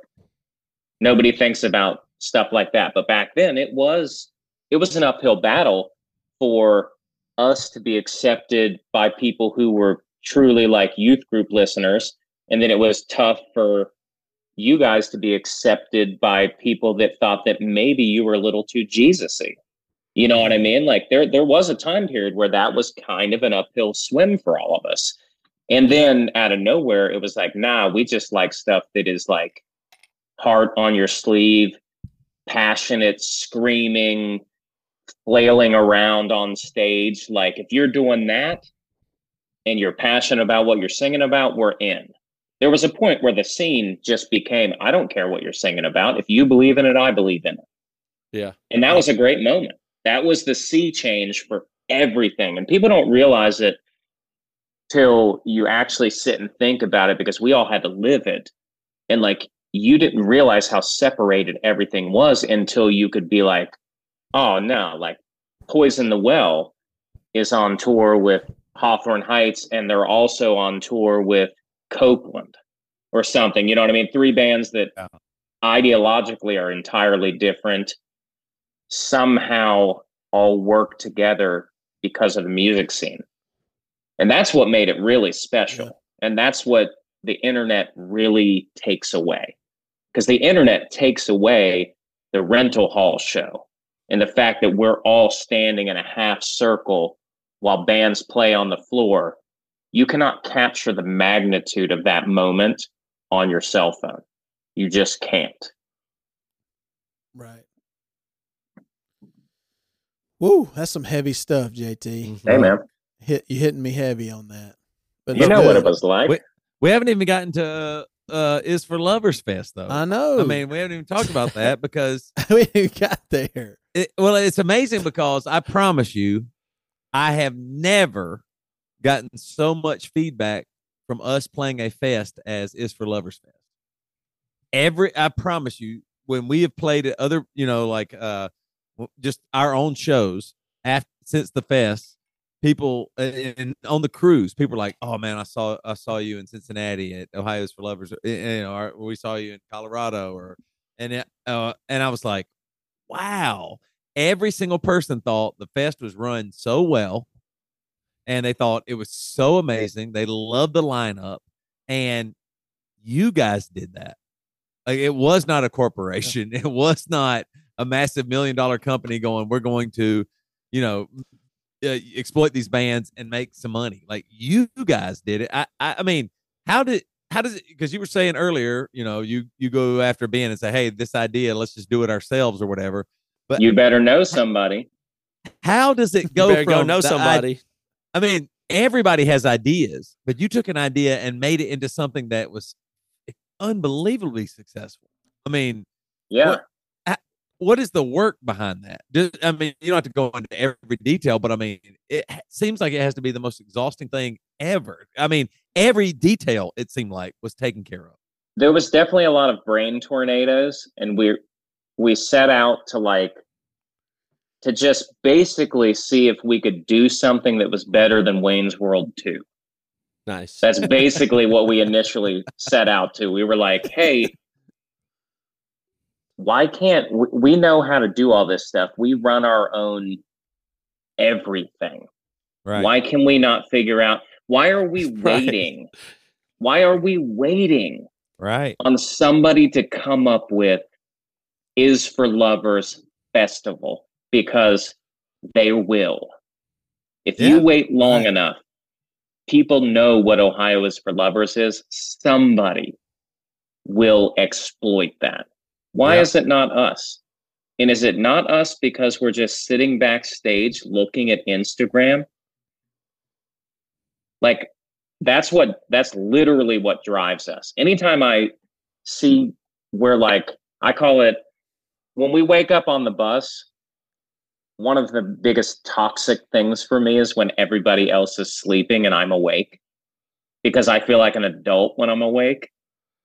S3: Nobody thinks about stuff like that. But back then it was it was an uphill battle for us to be accepted by people who were truly like youth group listeners. And then it was tough for you guys to be accepted by people that thought that maybe you were a little too Jesus-y. You know what I mean? Like there there was a time period where that was kind of an uphill swim for all of us. And then out of nowhere, it was like, nah, we just like stuff that is like heart on your sleeve, passionate, screaming, flailing around on stage. Like if you're doing that and you're passionate about what you're singing about, we're in. There was a point where the scene just became, I don't care what you're singing about. If you believe in it, I believe in it.
S5: Yeah.
S3: And that was a great moment. That was the sea change for everything. And people don't realize it till you actually sit and think about it because we all had to live it. And like you didn't realize how separated everything was until you could be like, oh no, like Poison the Well is on tour with Hawthorne Heights and they're also on tour with Copeland or something. You know what I mean? Three bands that
S2: Yeah.
S3: ideologically are entirely different somehow all work together because of the music scene. And that's what made it really special.
S1: Yeah.
S3: And that's what the internet really takes away. Because the internet takes away the rental hall show and the fact that we're all standing in a half circle while bands play on the floor. You cannot capture the magnitude of that moment on your cell phone. You just can't.
S1: Right. Woo, that's some heavy stuff, JT.
S3: Hey, man.
S1: Hit you hitting me heavy on that. But
S3: You
S1: it's
S3: know what it was like.
S2: Wait. We haven't even gotten to uh, is for Lovers Fest though.
S1: I know.
S2: I mean, we haven't even talked about that because
S1: we got there.
S2: it, well, it's amazing because I promise you, I have never gotten so much feedback from us playing a fest as is for Lovers Fest. Every, I promise you, when we have played at other, you know, like uh, just our own shows after since the fest, people and on the cruise, people are like, "Oh man, I saw I saw you in Cincinnati at Ohio's for Lovers, you know, or we saw you in Colorado, or and uh, and I was like, wow." Every single person thought the fest was run so well, and they thought it was so amazing. They loved the lineup, and you guys did that. Like it was not a corporation. It was not a massive million dollar company going. We're going to, you know, uh, exploit these bands and make some money. Like you guys did it. I, I, I mean, how did how does it? Because you were saying earlier, you know, you you go after band and say, hey, this idea, let's just do it ourselves or whatever. But
S3: You better know somebody.
S2: how does it go from
S5: go know somebody.
S2: I mean, everybody has ideas, but you took an idea and made it into something that was unbelievably successful. I mean,
S3: Yeah.
S2: What- what is the work behind that? Do, I mean, you don't have to go into every detail, but I mean, it seems like it has to be the most exhausting thing ever. I mean, every detail it seemed like was taken care of.
S3: there was definitely a lot of brain tornadoes and we we set out to like to just basically see if we could do something that was better than Wayne's World 2.
S5: Nice.
S3: That's basically what we initially set out to. We were like, "Hey, why can't we, we know how to do all this stuff? We run our own everything.
S2: Right.
S3: Why can we not figure out why are we
S5: Right.
S3: waiting? Why are we waiting
S2: Right.
S3: on somebody to come up with is for lovers festival because they will. If
S2: Yeah,
S3: you wait long
S1: right.
S3: enough, people know what Ohio is for lovers is. Somebody will exploit that. Why
S2: Yeah.
S3: is it not us? And is it not us because we're just sitting backstage looking at Instagram? Like that's what that's literally what drives us. Anytime I see where like I call it when we wake up on the bus, one of the biggest toxic things for me is when everybody else is sleeping and I'm awake because I feel like an adult when I'm awake.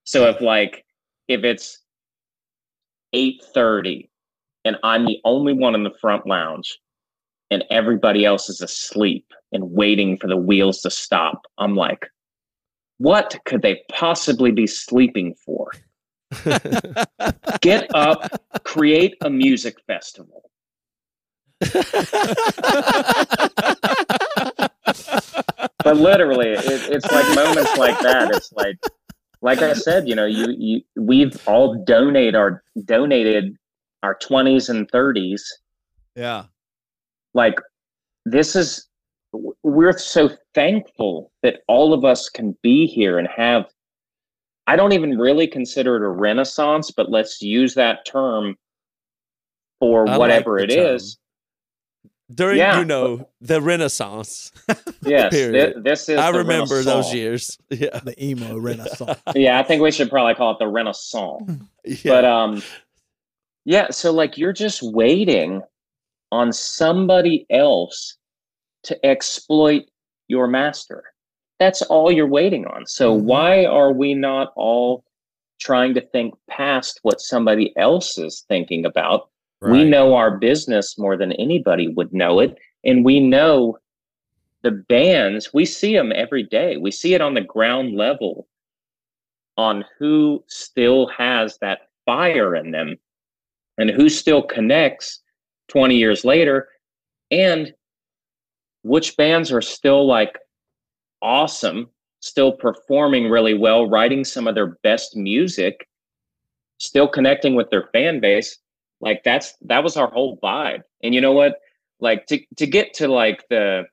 S3: So if like if it's 8:30 and I'm the only one in the front lounge and everybody else is asleep and waiting for the wheels to stop, I'm like what could they possibly be sleeping for? Get up, create a music festival. But literally it, it's like moments like that it's like like i said you know you you we've all donate our donated our 20s and 30s
S2: Yeah.
S3: like this is we're so thankful that all of us can be here and have i don't even really consider it a renaissance but let's use that term for
S5: I
S3: whatever
S5: the
S3: it
S5: term.
S3: is
S5: During
S3: Yeah.
S5: you know the Renaissance.
S3: yes thi-
S5: Period.
S3: this is
S5: I
S3: the
S5: remember those years. Yeah.
S1: The emo renaissance.
S3: yeah i think we should probably call it the renaissance
S5: yeah.
S3: but um yeah so like you're just waiting on somebody else to exploit your master that's all you're waiting on so
S1: Mhm.
S3: why are we not all trying to think past what somebody else is thinking about we know our business more than anybody would know it and we know the bands we see them every day. We see it on the ground level on who still has that fire in them and who still connects 20 years later and which bands are still like awesome still performing really well writing some of their best music still connecting with their fan base like that's that was our whole vibe. And you know what? Like to to get to like the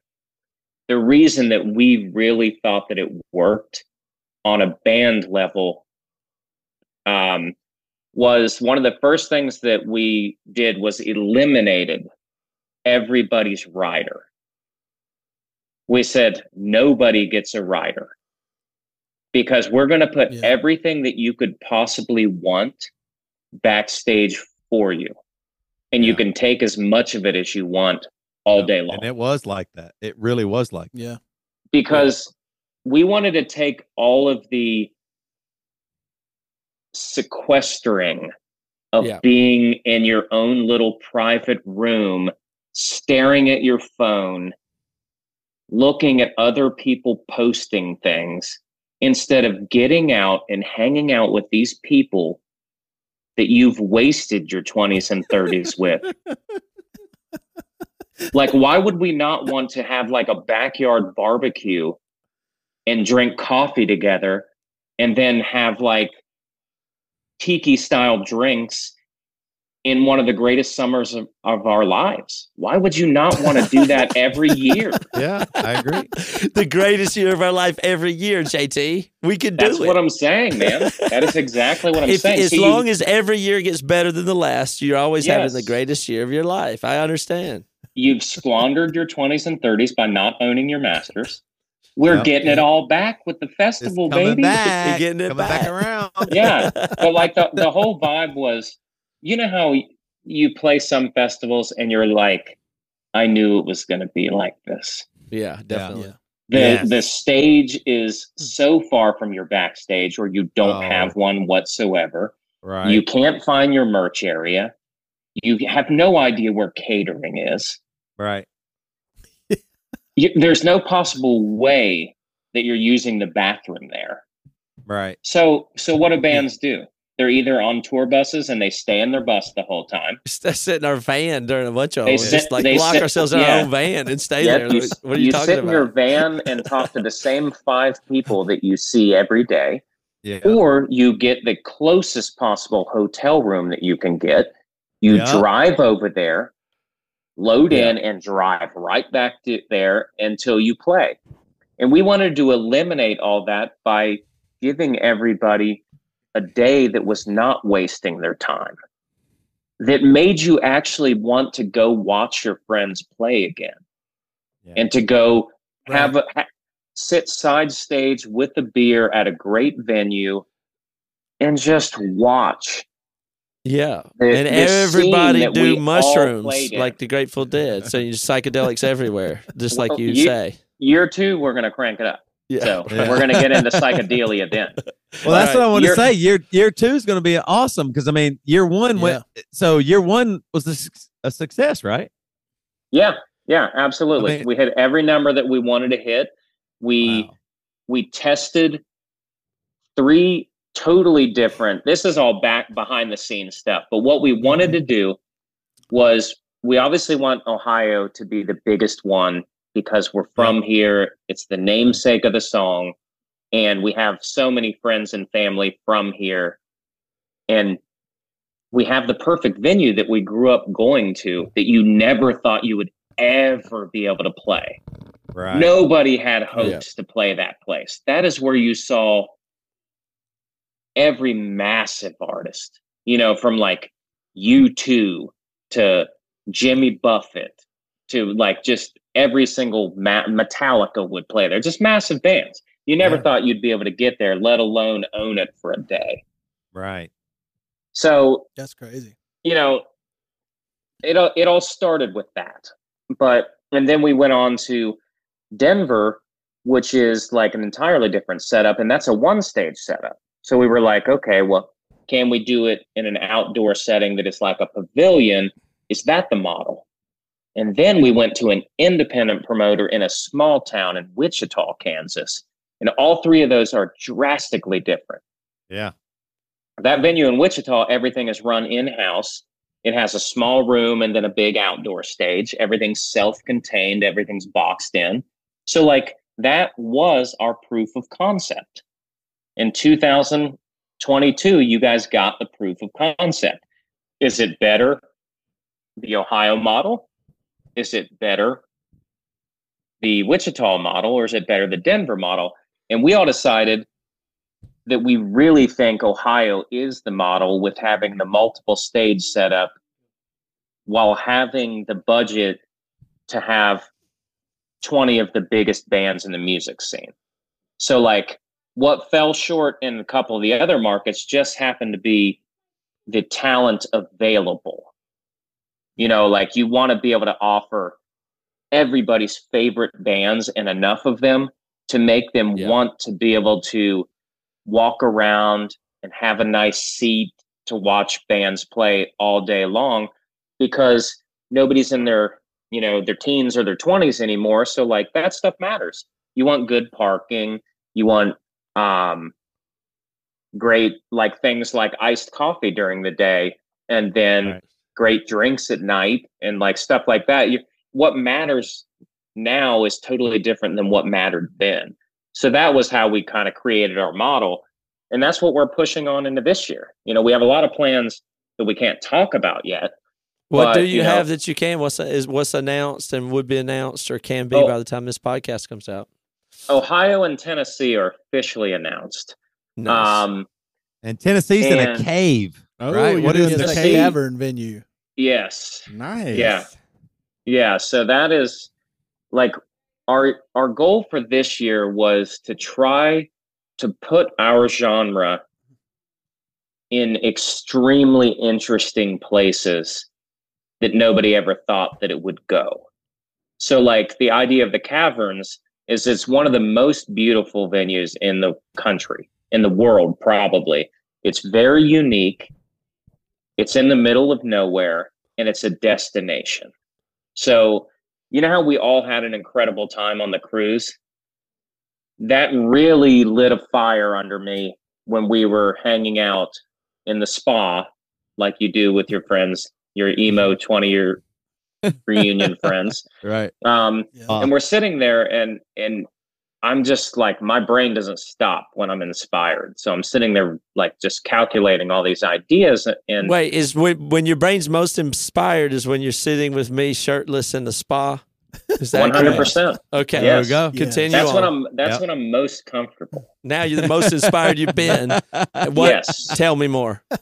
S3: the reason that we really thought that it worked on a band level um was one of the first things that we did was eliminated everybody's rider. We said nobody gets a rider. Because we're going to put
S1: Yeah.
S3: everything that you could possibly want backstage for you and you can take as much of it as you want all
S2: Yeah.
S3: day long
S2: And it was like that. It really was like
S1: Yeah.
S3: because we wanted to take all of the sequestering of
S5: Yeah.
S3: being in your own little private room staring at your phone looking at other people posting things instead of getting out and hanging out with these people that you've wasted your 20s and 30s with. Like why would we not want to have like a backyard barbecue and drink coffee together and then have like tiki style drinks in one of the greatest summers of, of our lives why would you not want to do that every year
S2: Yeah, I agree.
S5: the greatest year of our life every year, JT. We could do
S3: that's
S5: it.
S3: what i'm saying man that is exactly what i'm
S5: if,
S3: saying
S5: as
S3: So you-
S5: long as every year gets better than the last, you're always having the greatest year of your life. I understand.
S3: you've squandered your 20s and 30s by not owning your masters we're
S2: Yep.
S3: getting it all back with the
S2: It's
S3: festival
S2: coming
S3: baby
S2: back.
S5: getting it
S2: coming back,
S5: back.
S2: around.
S3: yeah but like the, the whole vibe was you know how you play some festivals and you're like i knew it was going to be like this
S5: yeah, definitely.
S1: Yeah.
S3: the
S2: Yes.
S3: the stage is so far from your backstage or you don't
S2: Oh.
S3: have one whatsoever
S2: Right.
S3: you can't find your merch area you have no idea where catering is
S2: right.
S3: you, there's no possible way that you're using the bathroom there
S2: Right.
S3: so so what do bands do they're either on tour buses and they stay in their bus the whole time
S5: Just sit in our van during a bunch of
S3: They sit-
S5: just like
S3: they
S5: lock
S3: sit-
S5: ourselves in
S3: yeah.
S5: our own van and stay
S3: Yep,
S5: there.
S3: you,
S5: what are you, talking
S3: sit
S5: about?
S3: in your van and talk to the same five people that you see every day,
S2: Yeah.
S3: or you get the closest possible hotel room that you can get. You
S2: Yeah.
S3: drive over there, load in and drive right back to there until you play. And we wanted to eliminate all that by giving everybody a day that was not wasting their time, that made you actually want to go watch your friends play again
S4: Yeah.
S3: and to go have a ha- sit side stage with a beer at a great venue and just watch
S5: Yeah.
S3: the-
S5: and
S3: the
S5: everybody do mushrooms like the Grateful Dead. So you psychedelics everywhere, just like you,
S3: you-
S5: say.
S3: year two we're going to crank it up
S5: Yeah.
S3: so
S2: Yeah.
S3: we're going to get into psychedelia then
S2: Well, that's
S5: All
S2: what I want to say. Year year two is going to be awesome because I mean, year one went. So year one was a, a success, right?
S3: yeah yeah absolutely
S2: I mean-
S3: we hit every number that we wanted to hit we
S2: Wow.
S3: we tested three totally different this is all back behind the scenes stuff but what we wanted mm-hmm. to do was we obviously want ohio to be the biggest one because we're from here it's the namesake of the song and we have so many friends and family from here and we have the perfect venue that we grew up going to that you never thought you would ever be able to play
S2: Right.
S3: Nobody had hopes to play that place. That is where you saw every massive artist, you know, from like U2 to Jimmy Buffett to like just every single ma- Metallica would play there. Just massive bands. You never
S2: Yeah.
S3: thought you'd be able to get there, let alone own it for a day.
S2: Right.
S3: So
S1: That's crazy.
S3: you know, it all it all started with that, but and then we went on to Denver, which is like an entirely different setup, and that's a one stage setup. So we were like, okay, well, can we do it in an outdoor setting that is like a pavilion? Is that the model? And then we went to an independent promoter in a small town in Wichita, Kansas, and all three of those are drastically different
S2: Yeah.
S3: that venue in Wichita, everything is run in house. It has a small room and then a big outdoor stage. Everything's self contained, everything's boxed in. So, like, that was our proof of concept. In 2022, you guys got the proof of concept. Is it better, the Ohio model? Is it better, the Wichita model, or is it better, the Denver model? And we all decided that we really think Ohio is the model with having the multiple stage setup while having the budget to have 20 of the biggest bands in the music scene. So, like, what fell short in a couple of the other markets just happened to be the talent available. You know, like, you want to be able to offer everybody's favorite bands and enough of them to make them
S5: Yeah.
S3: want to be able to walk around and have a nice seat to watch bands play all day long because nobody's in their you know their teens or their 20s anymore so like that stuff matters you want good parking you want um great like things like iced coffee during the day and then
S2: Right.
S3: Great drinks at night and like stuff like that you what matters now is totally different than what mattered then so that was how we kind of created our model and that's what we're pushing on into this year you know we have a lot of plans that we can't talk about yet
S5: What
S3: But,
S5: do you,
S3: you know-
S5: have that you can? What's is what's announced and would be announced or can be
S3: Oh.
S5: by the time this podcast comes out?
S3: ohio and tennessee are officially announced
S5: Nice.
S3: um
S2: And Tennessee's in a cave.
S4: Oh,
S2: right?
S4: you're
S2: What
S4: doing
S2: is
S1: It's
S4: the
S1: cavern venue.
S3: Yes
S4: Nice.
S3: Yeah. Yeah, so that is like our our goal for this year was to try to put our genre in extremely interesting places that nobody ever thought that it would go. So like the idea of the caverns is it's one of the most beautiful venues in the country, in the world probably. It's very unique. It's in the middle of nowhere and it's a destination. So, you know how we all had an incredible time on the cruise? That really lit a fire under me when we were hanging out in the spa, like you do with your friends, your emo 20 year reunion friends.
S2: Right.
S3: Um,
S1: Yeah.
S3: And we're sitting there and and I'm just like my brain doesn't stop when I'm inspired. So I'm sitting there like just calculating all these ideas and
S5: Wait, is when, when your brain's most inspired is when you're sitting with me shirtless in the spa? Is that
S3: one hundred
S5: correct?
S3: percent.
S5: Okay.
S3: Yes.
S2: There we go.
S1: Yeah.
S5: Continue
S3: That's
S5: on.
S3: when I'm that's
S2: Yep.
S3: when I'm most comfortable.
S5: now you're the most inspired you've been. What?
S3: Yes.
S5: Tell me more.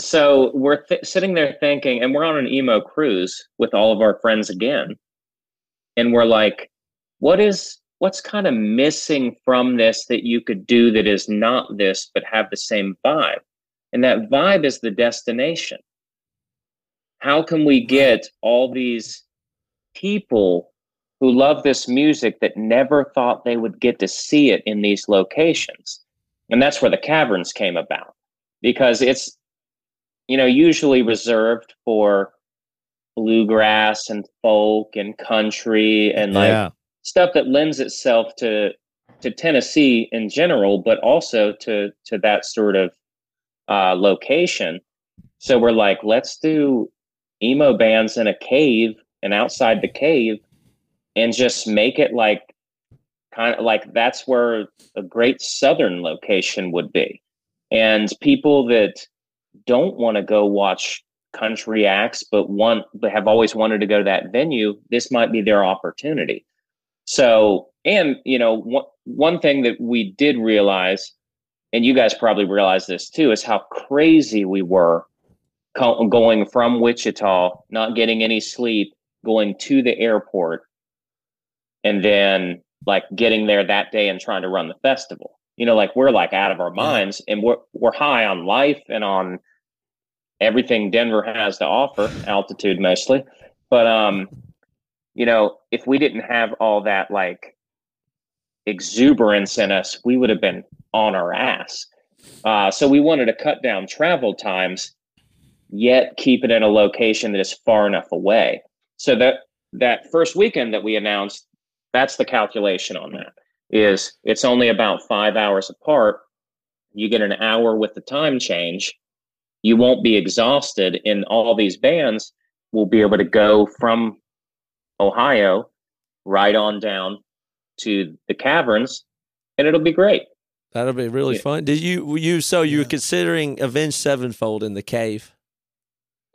S3: So we're th- sitting there thinking, and we're on an emo cruise with all of our friends again, and we're like, what is what's kind of missing from this that you could do that is not this but have the same vibe? And that vibe is the destination. How can we get all these people who love this music that never thought they would get to see it in these locations? And that's where the caverns came about because it's you know usually reserved for bluegrass and folk and country and like
S2: yeah.
S3: Stuff that lends itself to to Tennessee in general, but also to to that sort of uh, location. So we're like, let's do emo bands in a cave and outside the cave, and just make it like kind of like that's where a great southern location would be, and people that don't want to go watch country acts but want but have always wanted to go to that venue this might be their opportunity so and you know one, one thing that we did realize and you guys probably realize this too is how crazy we were co- going from wichita not getting any sleep going to the airport and then like getting there that day and trying to run the festival you know like we're like out of our minds and we're we're high on life and on everything Denver has to offer, altitude mostly. But um, you know, if we didn't have all that like exuberance in us, we would have been on our ass. Uh, so we wanted to cut down travel times, yet keep it in a location that is far enough away. So that that first weekend that we announced, that's the calculation on that. Is it's only about five hours apart. You get an hour with the time change you won't be exhausted and all these bands We'll be able to go from ohio right on down to the caverns and it'll be great
S5: That'll be really
S3: Yeah.
S5: fun. Did you you so you were considering Avenged Sevenfold in the cave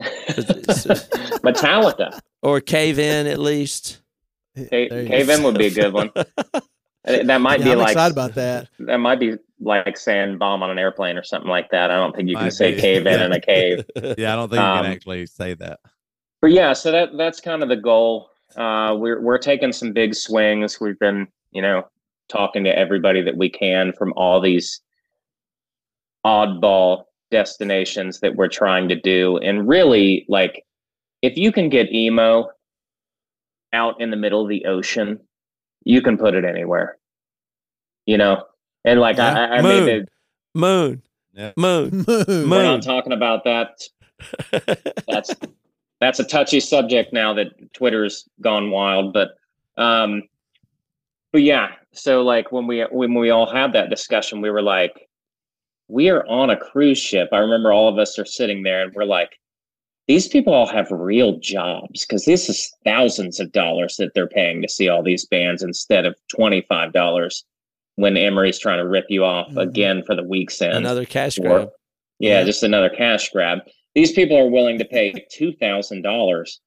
S3: metallica
S5: or cave in at least?
S3: Ca- cave in would be a good one that might
S1: Yeah,
S3: be
S1: I'm
S3: like
S1: excited about that.
S3: that might be like saying bomb on an airplane or something like that i don't think you can
S2: Might
S3: say cave in in a cave
S2: Yeah, I don't think you
S3: Um,
S2: can actually say that.
S3: but yeah, so that that's kind of the goal. Uh, we're we're taking some big swings. We've been, you know, talking to everybody that we can from all these oddball destinations that we're trying to do, and really, like, if you can get emo out in the middle of the ocean, you can put it anywhere. You know, and like I, I, I
S5: Moon.
S3: made the,
S5: Moon.
S2: Yeah.
S5: Moon.
S1: Moon.
S3: we're not talking about that that's that's a touchy subject now that Twitter's gone wild. But um, but yeah. So like when we when we all had that discussion, we were like, we are on a cruise ship. I remember all of us are sitting there and we're like, these people all have real jobs because this is thousands of dollars that they're paying to see all these bands instead of twenty five dollars when Emery's trying to rip you off
S1: Mhm.
S3: again for the Weak's End.
S5: Another cash
S3: Or-
S5: grab.
S3: Yeah,
S1: Yeah.
S3: just another cash grab. These people are willing to pay two thousand dollars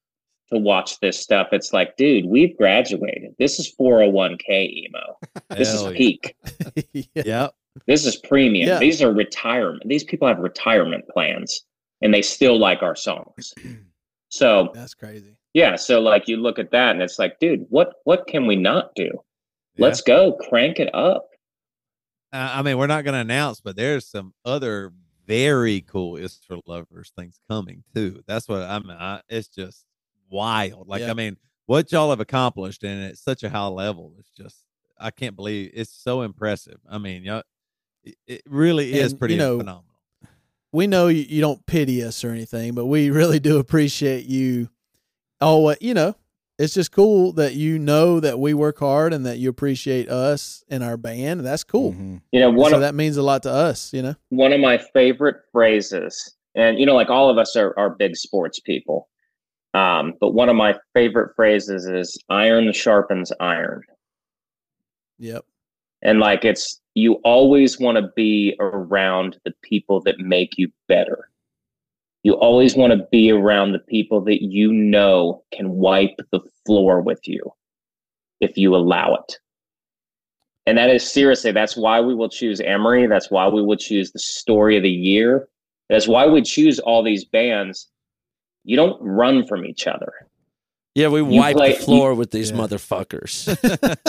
S3: to watch this stuff. It's like, dude, we've graduated. This is four hundred one k emo. This
S2: Hell
S3: is peak.
S1: yeah.
S2: Yep.
S3: This is premium.
S1: Yeah.
S3: These are retirement. These people have retirement plans, and they still like our songs. So
S1: That's crazy.
S3: yeah, so like you look at that, and it's like, dude, what what can we not do? Let's go, crank it up.
S2: Uh, I mean, we're not going to announce, but there's some other very cool is for lovers things coming too. That's what I'm. I, it's just wild. Like
S1: Yeah.
S2: I mean, what y'all have accomplished, and it's such a high level. It's just I can't believe it's so impressive. I mean, y'all, it, it really is
S1: And,
S2: pretty
S1: you know,
S2: phenomenal.
S1: we know you, you don't pity us or anything, but we really do appreciate you. Oh, you know, it's just cool that you know that we work hard and that you appreciate us and our band. That's cool.
S4: Mhm.
S3: You know, one
S1: so
S3: of
S1: that means a lot to us. You know,
S3: one of my favorite phrases, and you know, like all of us are, are big sports people. Um, but one of my favorite phrases is iron sharpens iron.
S1: Yep.
S3: And like it's you always want to be around the people that make you better. You always want to be around the people that you know can wipe the floor with you if you allow it. And that is seriously, that's why we will choose Emery. That's why we will choose the story of the year. That's why we choose all these bands. You don't run from each other.
S5: Yeah, we
S3: You
S5: wipe
S3: play-
S5: the floor with these
S1: Yeah.
S5: motherfuckers.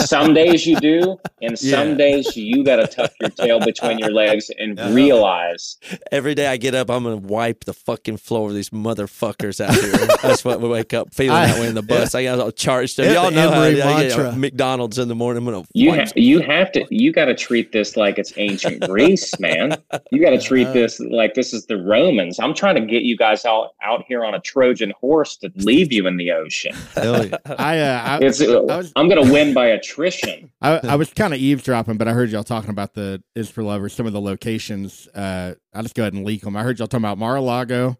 S3: Some days you do, and some
S2: Yeah.
S3: days you got to tuck your tail between your legs and
S2: Uh-huh.
S3: realize
S5: Every day I get up, I'm gonna wipe the fucking floor with these motherfuckers out here. That's what we wake up feeling
S1: I-
S5: that way in the bus. I got all charged up. Y'all know how I,
S1: Emery
S5: I get
S1: mantra.
S5: McDonald's in the morning. I'm gonna
S3: you ha- you have to you got to treat this like it's ancient Greece, man. You got to treat
S1: Uh-huh.
S3: this like this is the Romans. I'm trying to get you guys out out here on a Trojan horse to leave you in the ocean.
S2: Hell.
S4: I, uh, I,
S3: It's uh,
S4: I was-
S3: I'm going to win by attrition.
S4: I, I was kind of eavesdropping, but I heard y'all talking about the is for lovers. Some of the locations. Uh, I'll just go ahead and leak them. I heard y'all talking about Mar-a-Lago,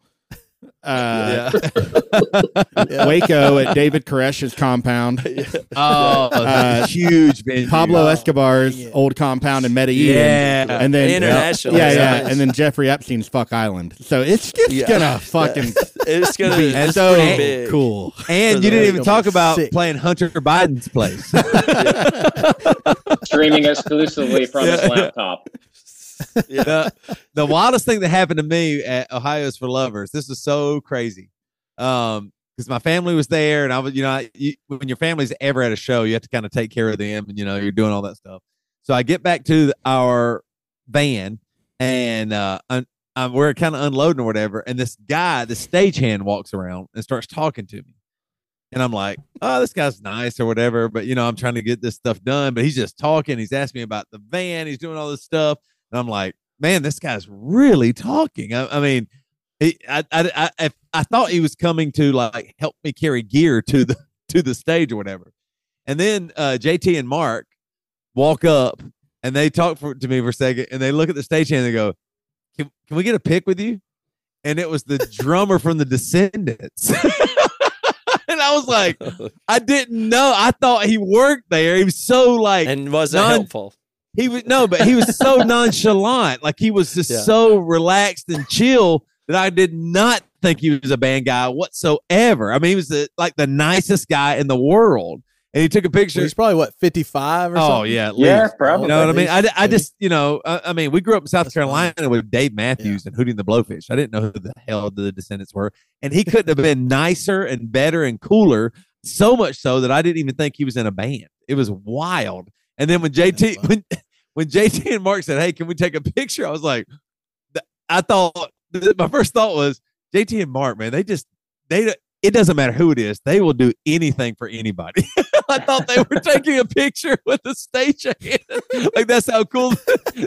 S4: uh,
S1: Yeah.
S4: Waco at David Koresh's compound,
S2: Oh,
S4: Uh,
S2: huge venue.
S4: Pablo
S1: Oh,
S4: Escobar's
S1: dang
S4: old compound in Medellin.
S2: Yeah.
S4: and then
S5: International.
S4: Yeah, yeah, and then Jeffrey Epstein's Fuck Island. So it's just
S5: Yeah.
S4: gonna fucking
S5: it's gonna
S4: be
S5: be
S2: and
S4: so
S5: big.
S4: cool.
S2: And you didn't even talk about
S1: sick.
S2: playing Hunter Biden's place.
S3: Streaming exclusively from his
S2: Yeah. the, the wildest thing that happened to me at Ohio's for Lovers. This is so crazy. Um, because my family was there, and I was, you know, I, you, when your family's ever at a show, you have to kind of take care of them, and you know, you're doing all that stuff. So I get back to our van, and uh, un, uh, we're kind of unloading or whatever, and this guy, the stagehand, walks around and starts talking to me. And I'm like, oh, this guy's nice or whatever. But, you know, I'm trying to get this stuff done. But he's just talking. He's asking me about the van. He's doing all this stuff. And I'm like, man, this guy's really talking. I, I mean, he, I, I, I, I thought he was coming to like help me carry gear to the to the stage or whatever. And then uh, JT and Mark walk up and they talk for, to me for a second and they look at the stage and they go, can, can we get a pic with you? And it was the drummer from the Descendents. and I was like, I didn't know. I thought he worked there. He was so like
S5: and wasn't
S2: Non-
S5: helpful.
S2: He was no, but he was so nonchalant. Like he was just
S5: Yeah.
S2: so relaxed and chill that I did not think he was a band guy whatsoever. I mean, he was the, like the nicest guy in the world. And he took a picture.
S1: He's probably what fifty five or
S2: Oh
S1: something.
S2: yeah, at
S3: Yeah,
S2: least.
S3: probably.
S2: You know what I mean? I, I just, you know, I, I mean, we grew up in South
S1: That's
S2: Carolina with Dave Matthews and Hootie and the Blowfish. I didn't know who the hell the Descendents were, and he couldn't have been nicer and better and cooler. So much so that I didn't even think he was in a band. It was wild. And then when JT when when JT and Mark said, "Hey, can we take a picture?" I was like, I thought my first thought was JT and Mark, man, they just they it doesn't matter who it is, they will do anything for anybody. I thought they were taking a picture with the stage like that's how cool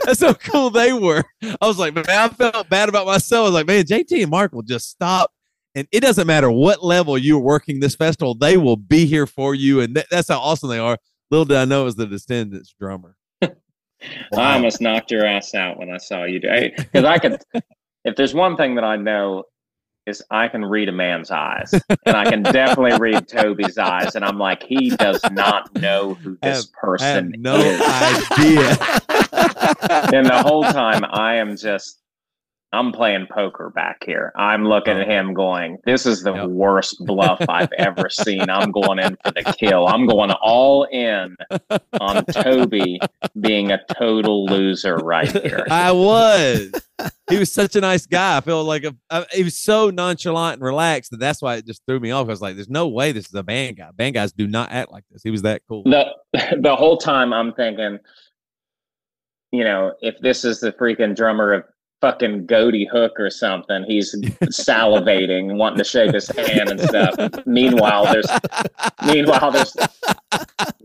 S2: that's how cool they were. I was like, man, I felt bad about myself. I was like, man, JT and Mark will just stop. And it doesn't matter what level you're working this festival, they will be here for you. And th- that's how awesome they are. Little did I know it was the Descendents drummer.
S3: I almost knocked your ass out when I saw you do because I could. If there's one thing that I know is I can read a man's eyes, and I can definitely read Toby's eyes, and I'm like, he does not know who this
S2: I have
S3: person
S2: no
S3: is.
S2: idea.
S3: and the whole time I am just I'm playing poker back here. I'm looking at him going, This is the
S2: Yep.
S3: worst bluff I've ever seen. I'm going in for the kill. I'm going all in on Toby being a total loser right here.
S2: I was. He was such a nice guy. I feel like a, I, he was so nonchalant and relaxed that that's why it just threw me off. I was like, "There's no way this is a band guy. Band guys do not act like this." He was that cool.
S3: The the whole time I'm thinking, you know, if this is the freaking drummer of fucking goatee Hook or something, he's salivating, wanting to shake his hand and stuff. Meanwhile, there's meanwhile there's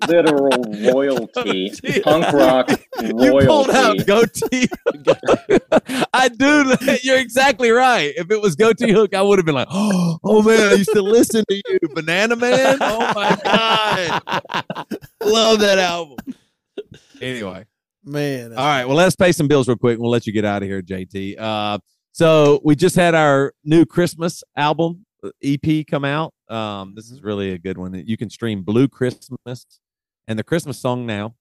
S3: literal royalty, oh, punk rock royalty.
S2: You pulled out goatee. I do. You're exactly right. If it was goatee hook, I would have been like, "Oh man, I used to listen to you, Banana Man. Oh my god, love that album." Anyway,
S1: Man.
S2: all right. Well, let's pay some bills real quick. and We'll let you get out of here, JT. Uh, so we just had our new Christmas album uh, EP come out. Um, this is really a good one. You can stream Blue Christmas and the Christmas song now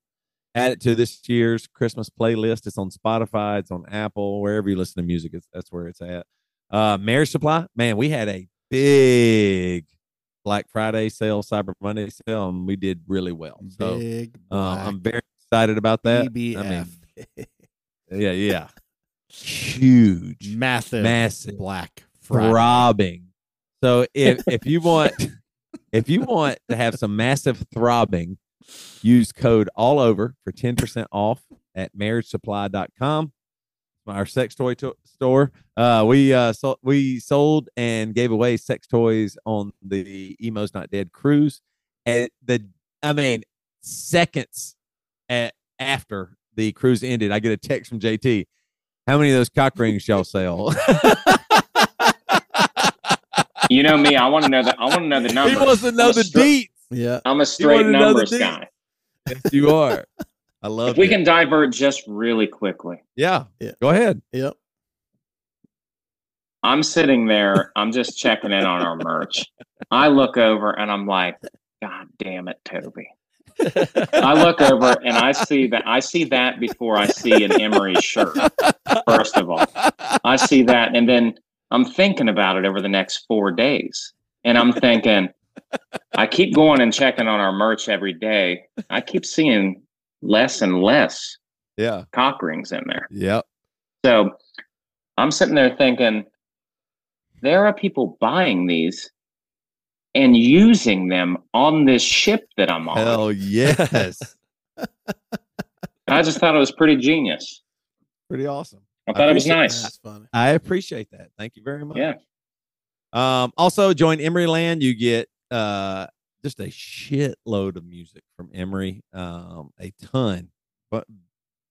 S2: add it to this year's Christmas playlist. It's on Spotify, it's on Apple, wherever you listen to music. It's, that's where it's at. Uh, Marriage Supply, man, we had a big Black Friday sale, Cyber Monday sale, and we did really well. So
S4: Big
S2: uh, I'm very excited about that.
S4: BBF.
S2: I mean, yeah, yeah, huge,
S4: massive,
S2: massive,
S4: black Friday.
S2: throbbing. So if if you want if you want to have some massive throbbing, use code all over for 10% off at marriagesupply.com. Our sex toy to- store. Uh, we uh, so- we sold and gave away sex toys on the Emo's Not Dead cruise, and the I mean seconds at, after the cruise ended, I get a text from JT. How many of those cock rings y'all sell?
S3: You know me. I want to know the. I want to know the
S2: number.
S3: he
S2: wants to know
S3: I'm a
S2: the
S3: stra-
S2: deets.
S1: Yeah.
S3: I'm a straight
S2: wanna know the
S3: numbers guy.
S2: Yes, you are. I love
S3: If we
S2: it.
S3: can divert just really quickly,
S2: Yeah.
S1: Yeah.
S2: Go ahead.
S1: Yep.
S3: I'm sitting there. I'm just checking in on our merch. I look over and I'm like, God damn it, Toby. I look over and I see that I see that before I see an Emery shirt. First of all, I see that, and then I'm thinking about it over the next four days, and I'm thinking, I keep going and checking on our merch every day. I keep seeing less and less
S2: Yeah.
S3: cock rings in there.
S2: Yep.
S3: So I'm sitting there thinking, there are people buying these and using them on this ship that I'm on.
S2: Hell yes.
S3: I just thought it was pretty genius.
S2: Pretty awesome.
S3: I thought it was
S2: appreciate
S3: nice.
S1: That's funny.
S2: I appreciate that. Thank you very much.
S3: Yeah.
S2: Um, also join Emeryland. You get uh just a shitload of music from Emery. Um, a ton. But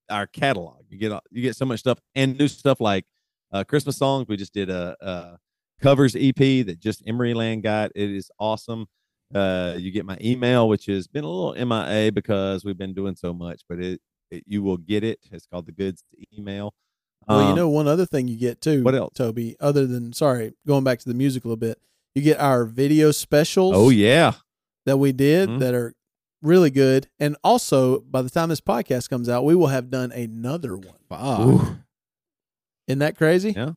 S2: our catalog. You get you get so much stuff and new stuff like uh Christmas songs. We just did a, a covers EP that just Emeryland got. It is awesome. Uh, you get my email, which has been a little MIA because we've been doing so much, but it, it you will get it. It's called the goods email.
S1: Well, you
S2: Um,
S1: know, one other thing you get too.
S2: what else?
S1: Toby? Other than sorry, going back to the music a little bit, you get our video specials.
S2: Oh yeah,
S1: that we did
S2: Mhm.
S1: that are really good. And also, by the time this podcast comes out, we will have done another one.
S4: Fuck.
S1: Isn't that crazy?
S2: Yeah.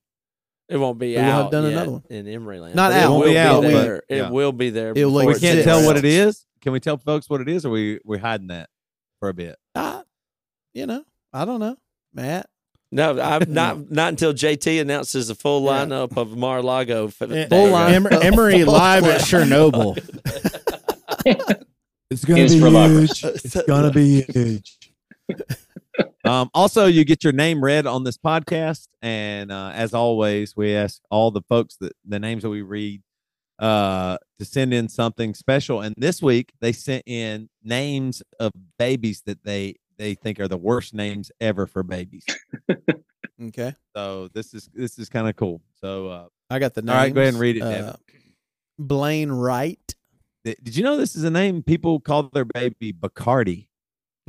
S5: It won't be out.
S1: We will have done
S5: yet
S1: another one.
S5: in Emeryland.
S1: Not
S5: but
S1: out.
S5: It
S2: It
S5: will
S2: won't
S5: be
S2: be out,
S1: but-
S5: there.
S2: yeah.
S5: It will be there.
S1: It'll
S5: before
S2: we can't
S5: it's
S2: tell what it is. Can we tell folks what it is, or we we hiding that for a bit?
S1: Ah, you know, I don't know, Matt.
S5: No, I'm not. Not until JT announces the full
S1: Yeah.
S5: lineup of Mar-a-Lago. f-
S4: Eh.
S1: Full line.
S4: Em- Emery live at Chernobyl.
S2: It's
S3: gonna Is be huge.
S2: It's gonna be huge. um, also, you get your name read on this podcast, and uh, as always, we ask all the folks that the names that we read uh, to send in something special. And this week, they sent in names of babies that they they think are the worst names ever for babies.
S1: Okay,
S2: So this is this is kind of cool. So uh,
S1: I got the name.
S2: All right, go ahead and read it, Devin.
S1: Blaine Wright.
S2: did you know this is a name people call their baby Bacardi?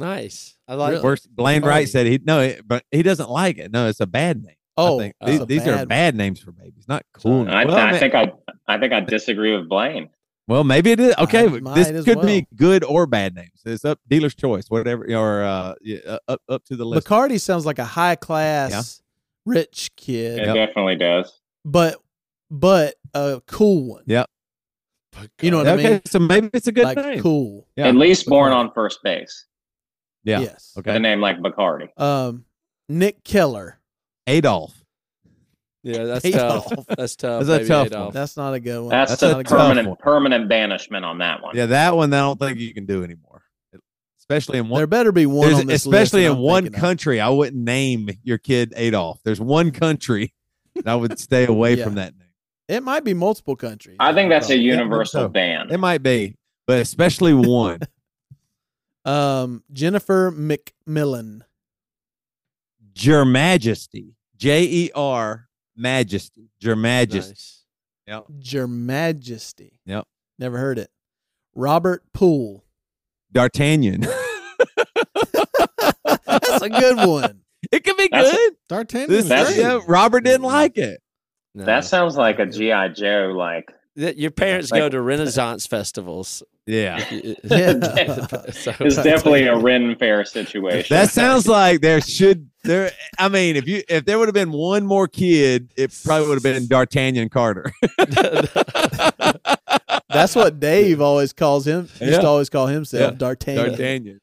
S5: Nice. I like.
S1: Really?
S2: Worst, Blaine Wright said he no, it, but he doesn't like it. No, it's a bad name. I
S1: Oh,
S2: think.
S1: it's
S2: these,
S1: a
S2: these are
S1: bad-
S2: bad names for babies, not cool.
S3: I,
S2: well,
S3: I
S2: ma-
S3: think I, I think I disagree with Blaine.
S2: well, maybe it is okay.
S1: I
S2: this could
S1: well.
S2: be good or bad names. It's up dealer's choice, whatever, or uh, yeah, up up to the list.
S1: Bacardi sounds like a high class, rich kid,
S3: It
S2: Yep.
S3: definitely does.
S1: but but a cool one.
S2: Yep.
S1: You know what I
S2: okay,
S1: mean?
S2: so maybe it's a good
S1: Like
S2: name.
S1: cool.
S2: Yeah.
S3: At least born on first base.
S2: Yeah.
S1: Yes.
S2: Okay.
S3: a name like Bacardi.
S1: Um, Nick Keller.
S2: Adolf.
S5: Yeah, that's
S1: Adolf.
S5: tough. That's tough.
S2: That's a tough
S5: Adolf.
S2: one.
S1: That's not a good one.
S3: That's,
S2: That's
S3: the
S2: a
S1: a
S3: permanent
S2: one.
S3: permanent banishment on that one.
S2: Yeah, that one I don't think you can do anymore, especially in one.
S1: There better be one on this
S2: especially
S1: list
S2: in one
S1: thinking of.
S2: country, I wouldn't name your kid Adolf. There's one country that I would stay away
S1: Yeah.
S2: from that name.
S1: It might be multiple countries.
S3: I think that's a
S1: Probably.
S3: universal
S2: so.
S3: ban.
S2: It might be, but especially one.
S1: Um, Jennifer McMillan.
S2: Your Majesty. J E R Majesty. Your Majesty.
S5: Nice.
S2: Yep.
S1: Your Majesty.
S2: Yep.
S1: Never heard it. Robert Poole.
S2: D'Artagnan.
S1: That's a good one.
S2: it could be
S3: That's-
S2: good.
S4: D'Artagnan.
S2: This,
S3: That's-
S2: yeah, Robert didn't like it.
S5: No.
S3: That sounds like a GI Joe like
S5: That your parents
S3: Like-
S5: go to Renaissance festivals.
S2: Yeah.
S1: Yeah.
S5: So-
S3: It's definitely a Ren Fair situation.
S2: That sounds like there should there. I mean, if you if there would have been one more kid, it probably would have been D'Artagnan Carter.
S1: That's what Dave always calls him. Used
S2: Yeah.
S1: to always call himself
S2: Yeah.
S1: D'Artagnan.
S2: D'Artagnan.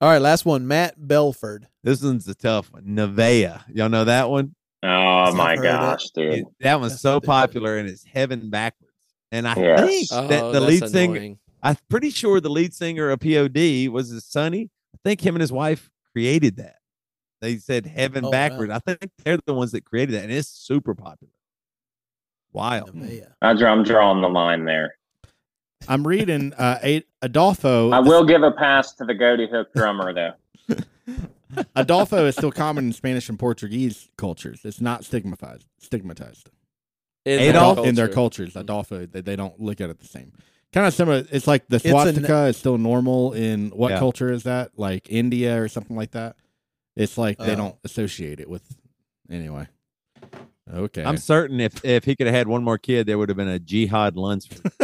S1: All right, last one. Matt Belford.
S2: This one's a tough one. Nevaeh. Y'all know that one?
S3: oh my
S1: I've heard
S3: gosh, dude.
S2: It- that one's
S1: That's
S2: so popular and it's heaven backwards. And I
S3: Yes.
S2: think
S5: Oh,
S2: that the
S5: that's
S2: lead singer,
S5: annoying.
S2: I'm pretty sure the lead singer of POD was his Sonny. I think him and his wife created that. They said heaven
S1: Oh, wow.
S2: backwards. I think they're the ones that created that, and it's super popular. Wild.
S3: I draw, I'm drawing the line there.
S4: I'm reading uh, Adolfo.
S3: I will give a pass to the Goaty Hook drummer, though.
S4: Adolfo is still common in Spanish and Portuguese cultures. It's not stigmatized. Stigmatized
S5: In
S2: Adolf-
S5: their
S4: in their cultures. Adolfo, they, they don't look at it the same. Kind of similar. It's like the
S1: a
S4: swastika is still normal in what
S2: Yeah.
S4: culture is that? Like India or something like that. It's like they
S1: Oh.
S4: don't associate it with. Anyway. Okay.
S2: I'm certain if if he could have had one more kid, there would have been a jihad Lunsford.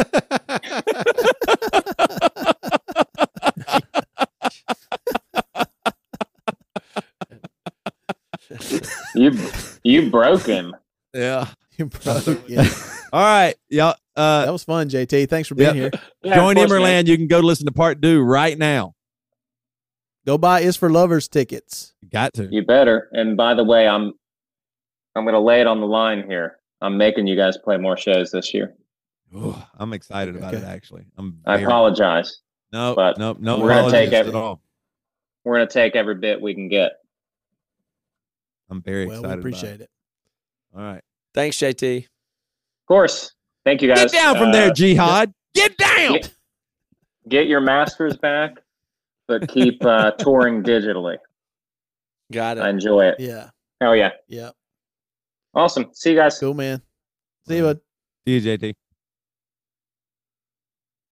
S3: You you broke him.
S2: Yeah.
S1: You broke, yeah.
S2: All right, y'all. Uh,
S1: That was fun, JT. Thanks for being
S2: Yeah.
S1: here.
S3: Yeah,
S2: join
S3: of course.
S2: Emeryland. You can go listen to part two right now.
S1: Go buy Is for Lovers tickets.
S2: Got to.
S3: You better. And by the way, I'm I'm gonna lay it on the line here. I'm making you guys play more shows this year.
S2: Ooh, I'm excited about it. Actually, I'm.
S3: I apologize.
S2: No,
S3: but
S2: no, no.
S3: we're gonna take
S2: apologies
S3: it.
S2: at all.
S3: We're gonna take every bit we can get.
S2: I'm very
S1: Well, we
S2: excited.
S1: appreciate it.
S2: All right,
S5: Thanks, JT.
S3: Of course. Thank you guys.
S2: get down from there,
S3: Uh,
S2: Jihad. Get down.
S3: get, get your masters back, but keep uh, touring digitally.
S5: Got it.
S3: I enjoy it.
S1: Yeah.
S3: Hell yeah.
S1: Yeah.
S3: Awesome. See you guys.
S1: Cool, man. See you, bud.
S2: See you, JT.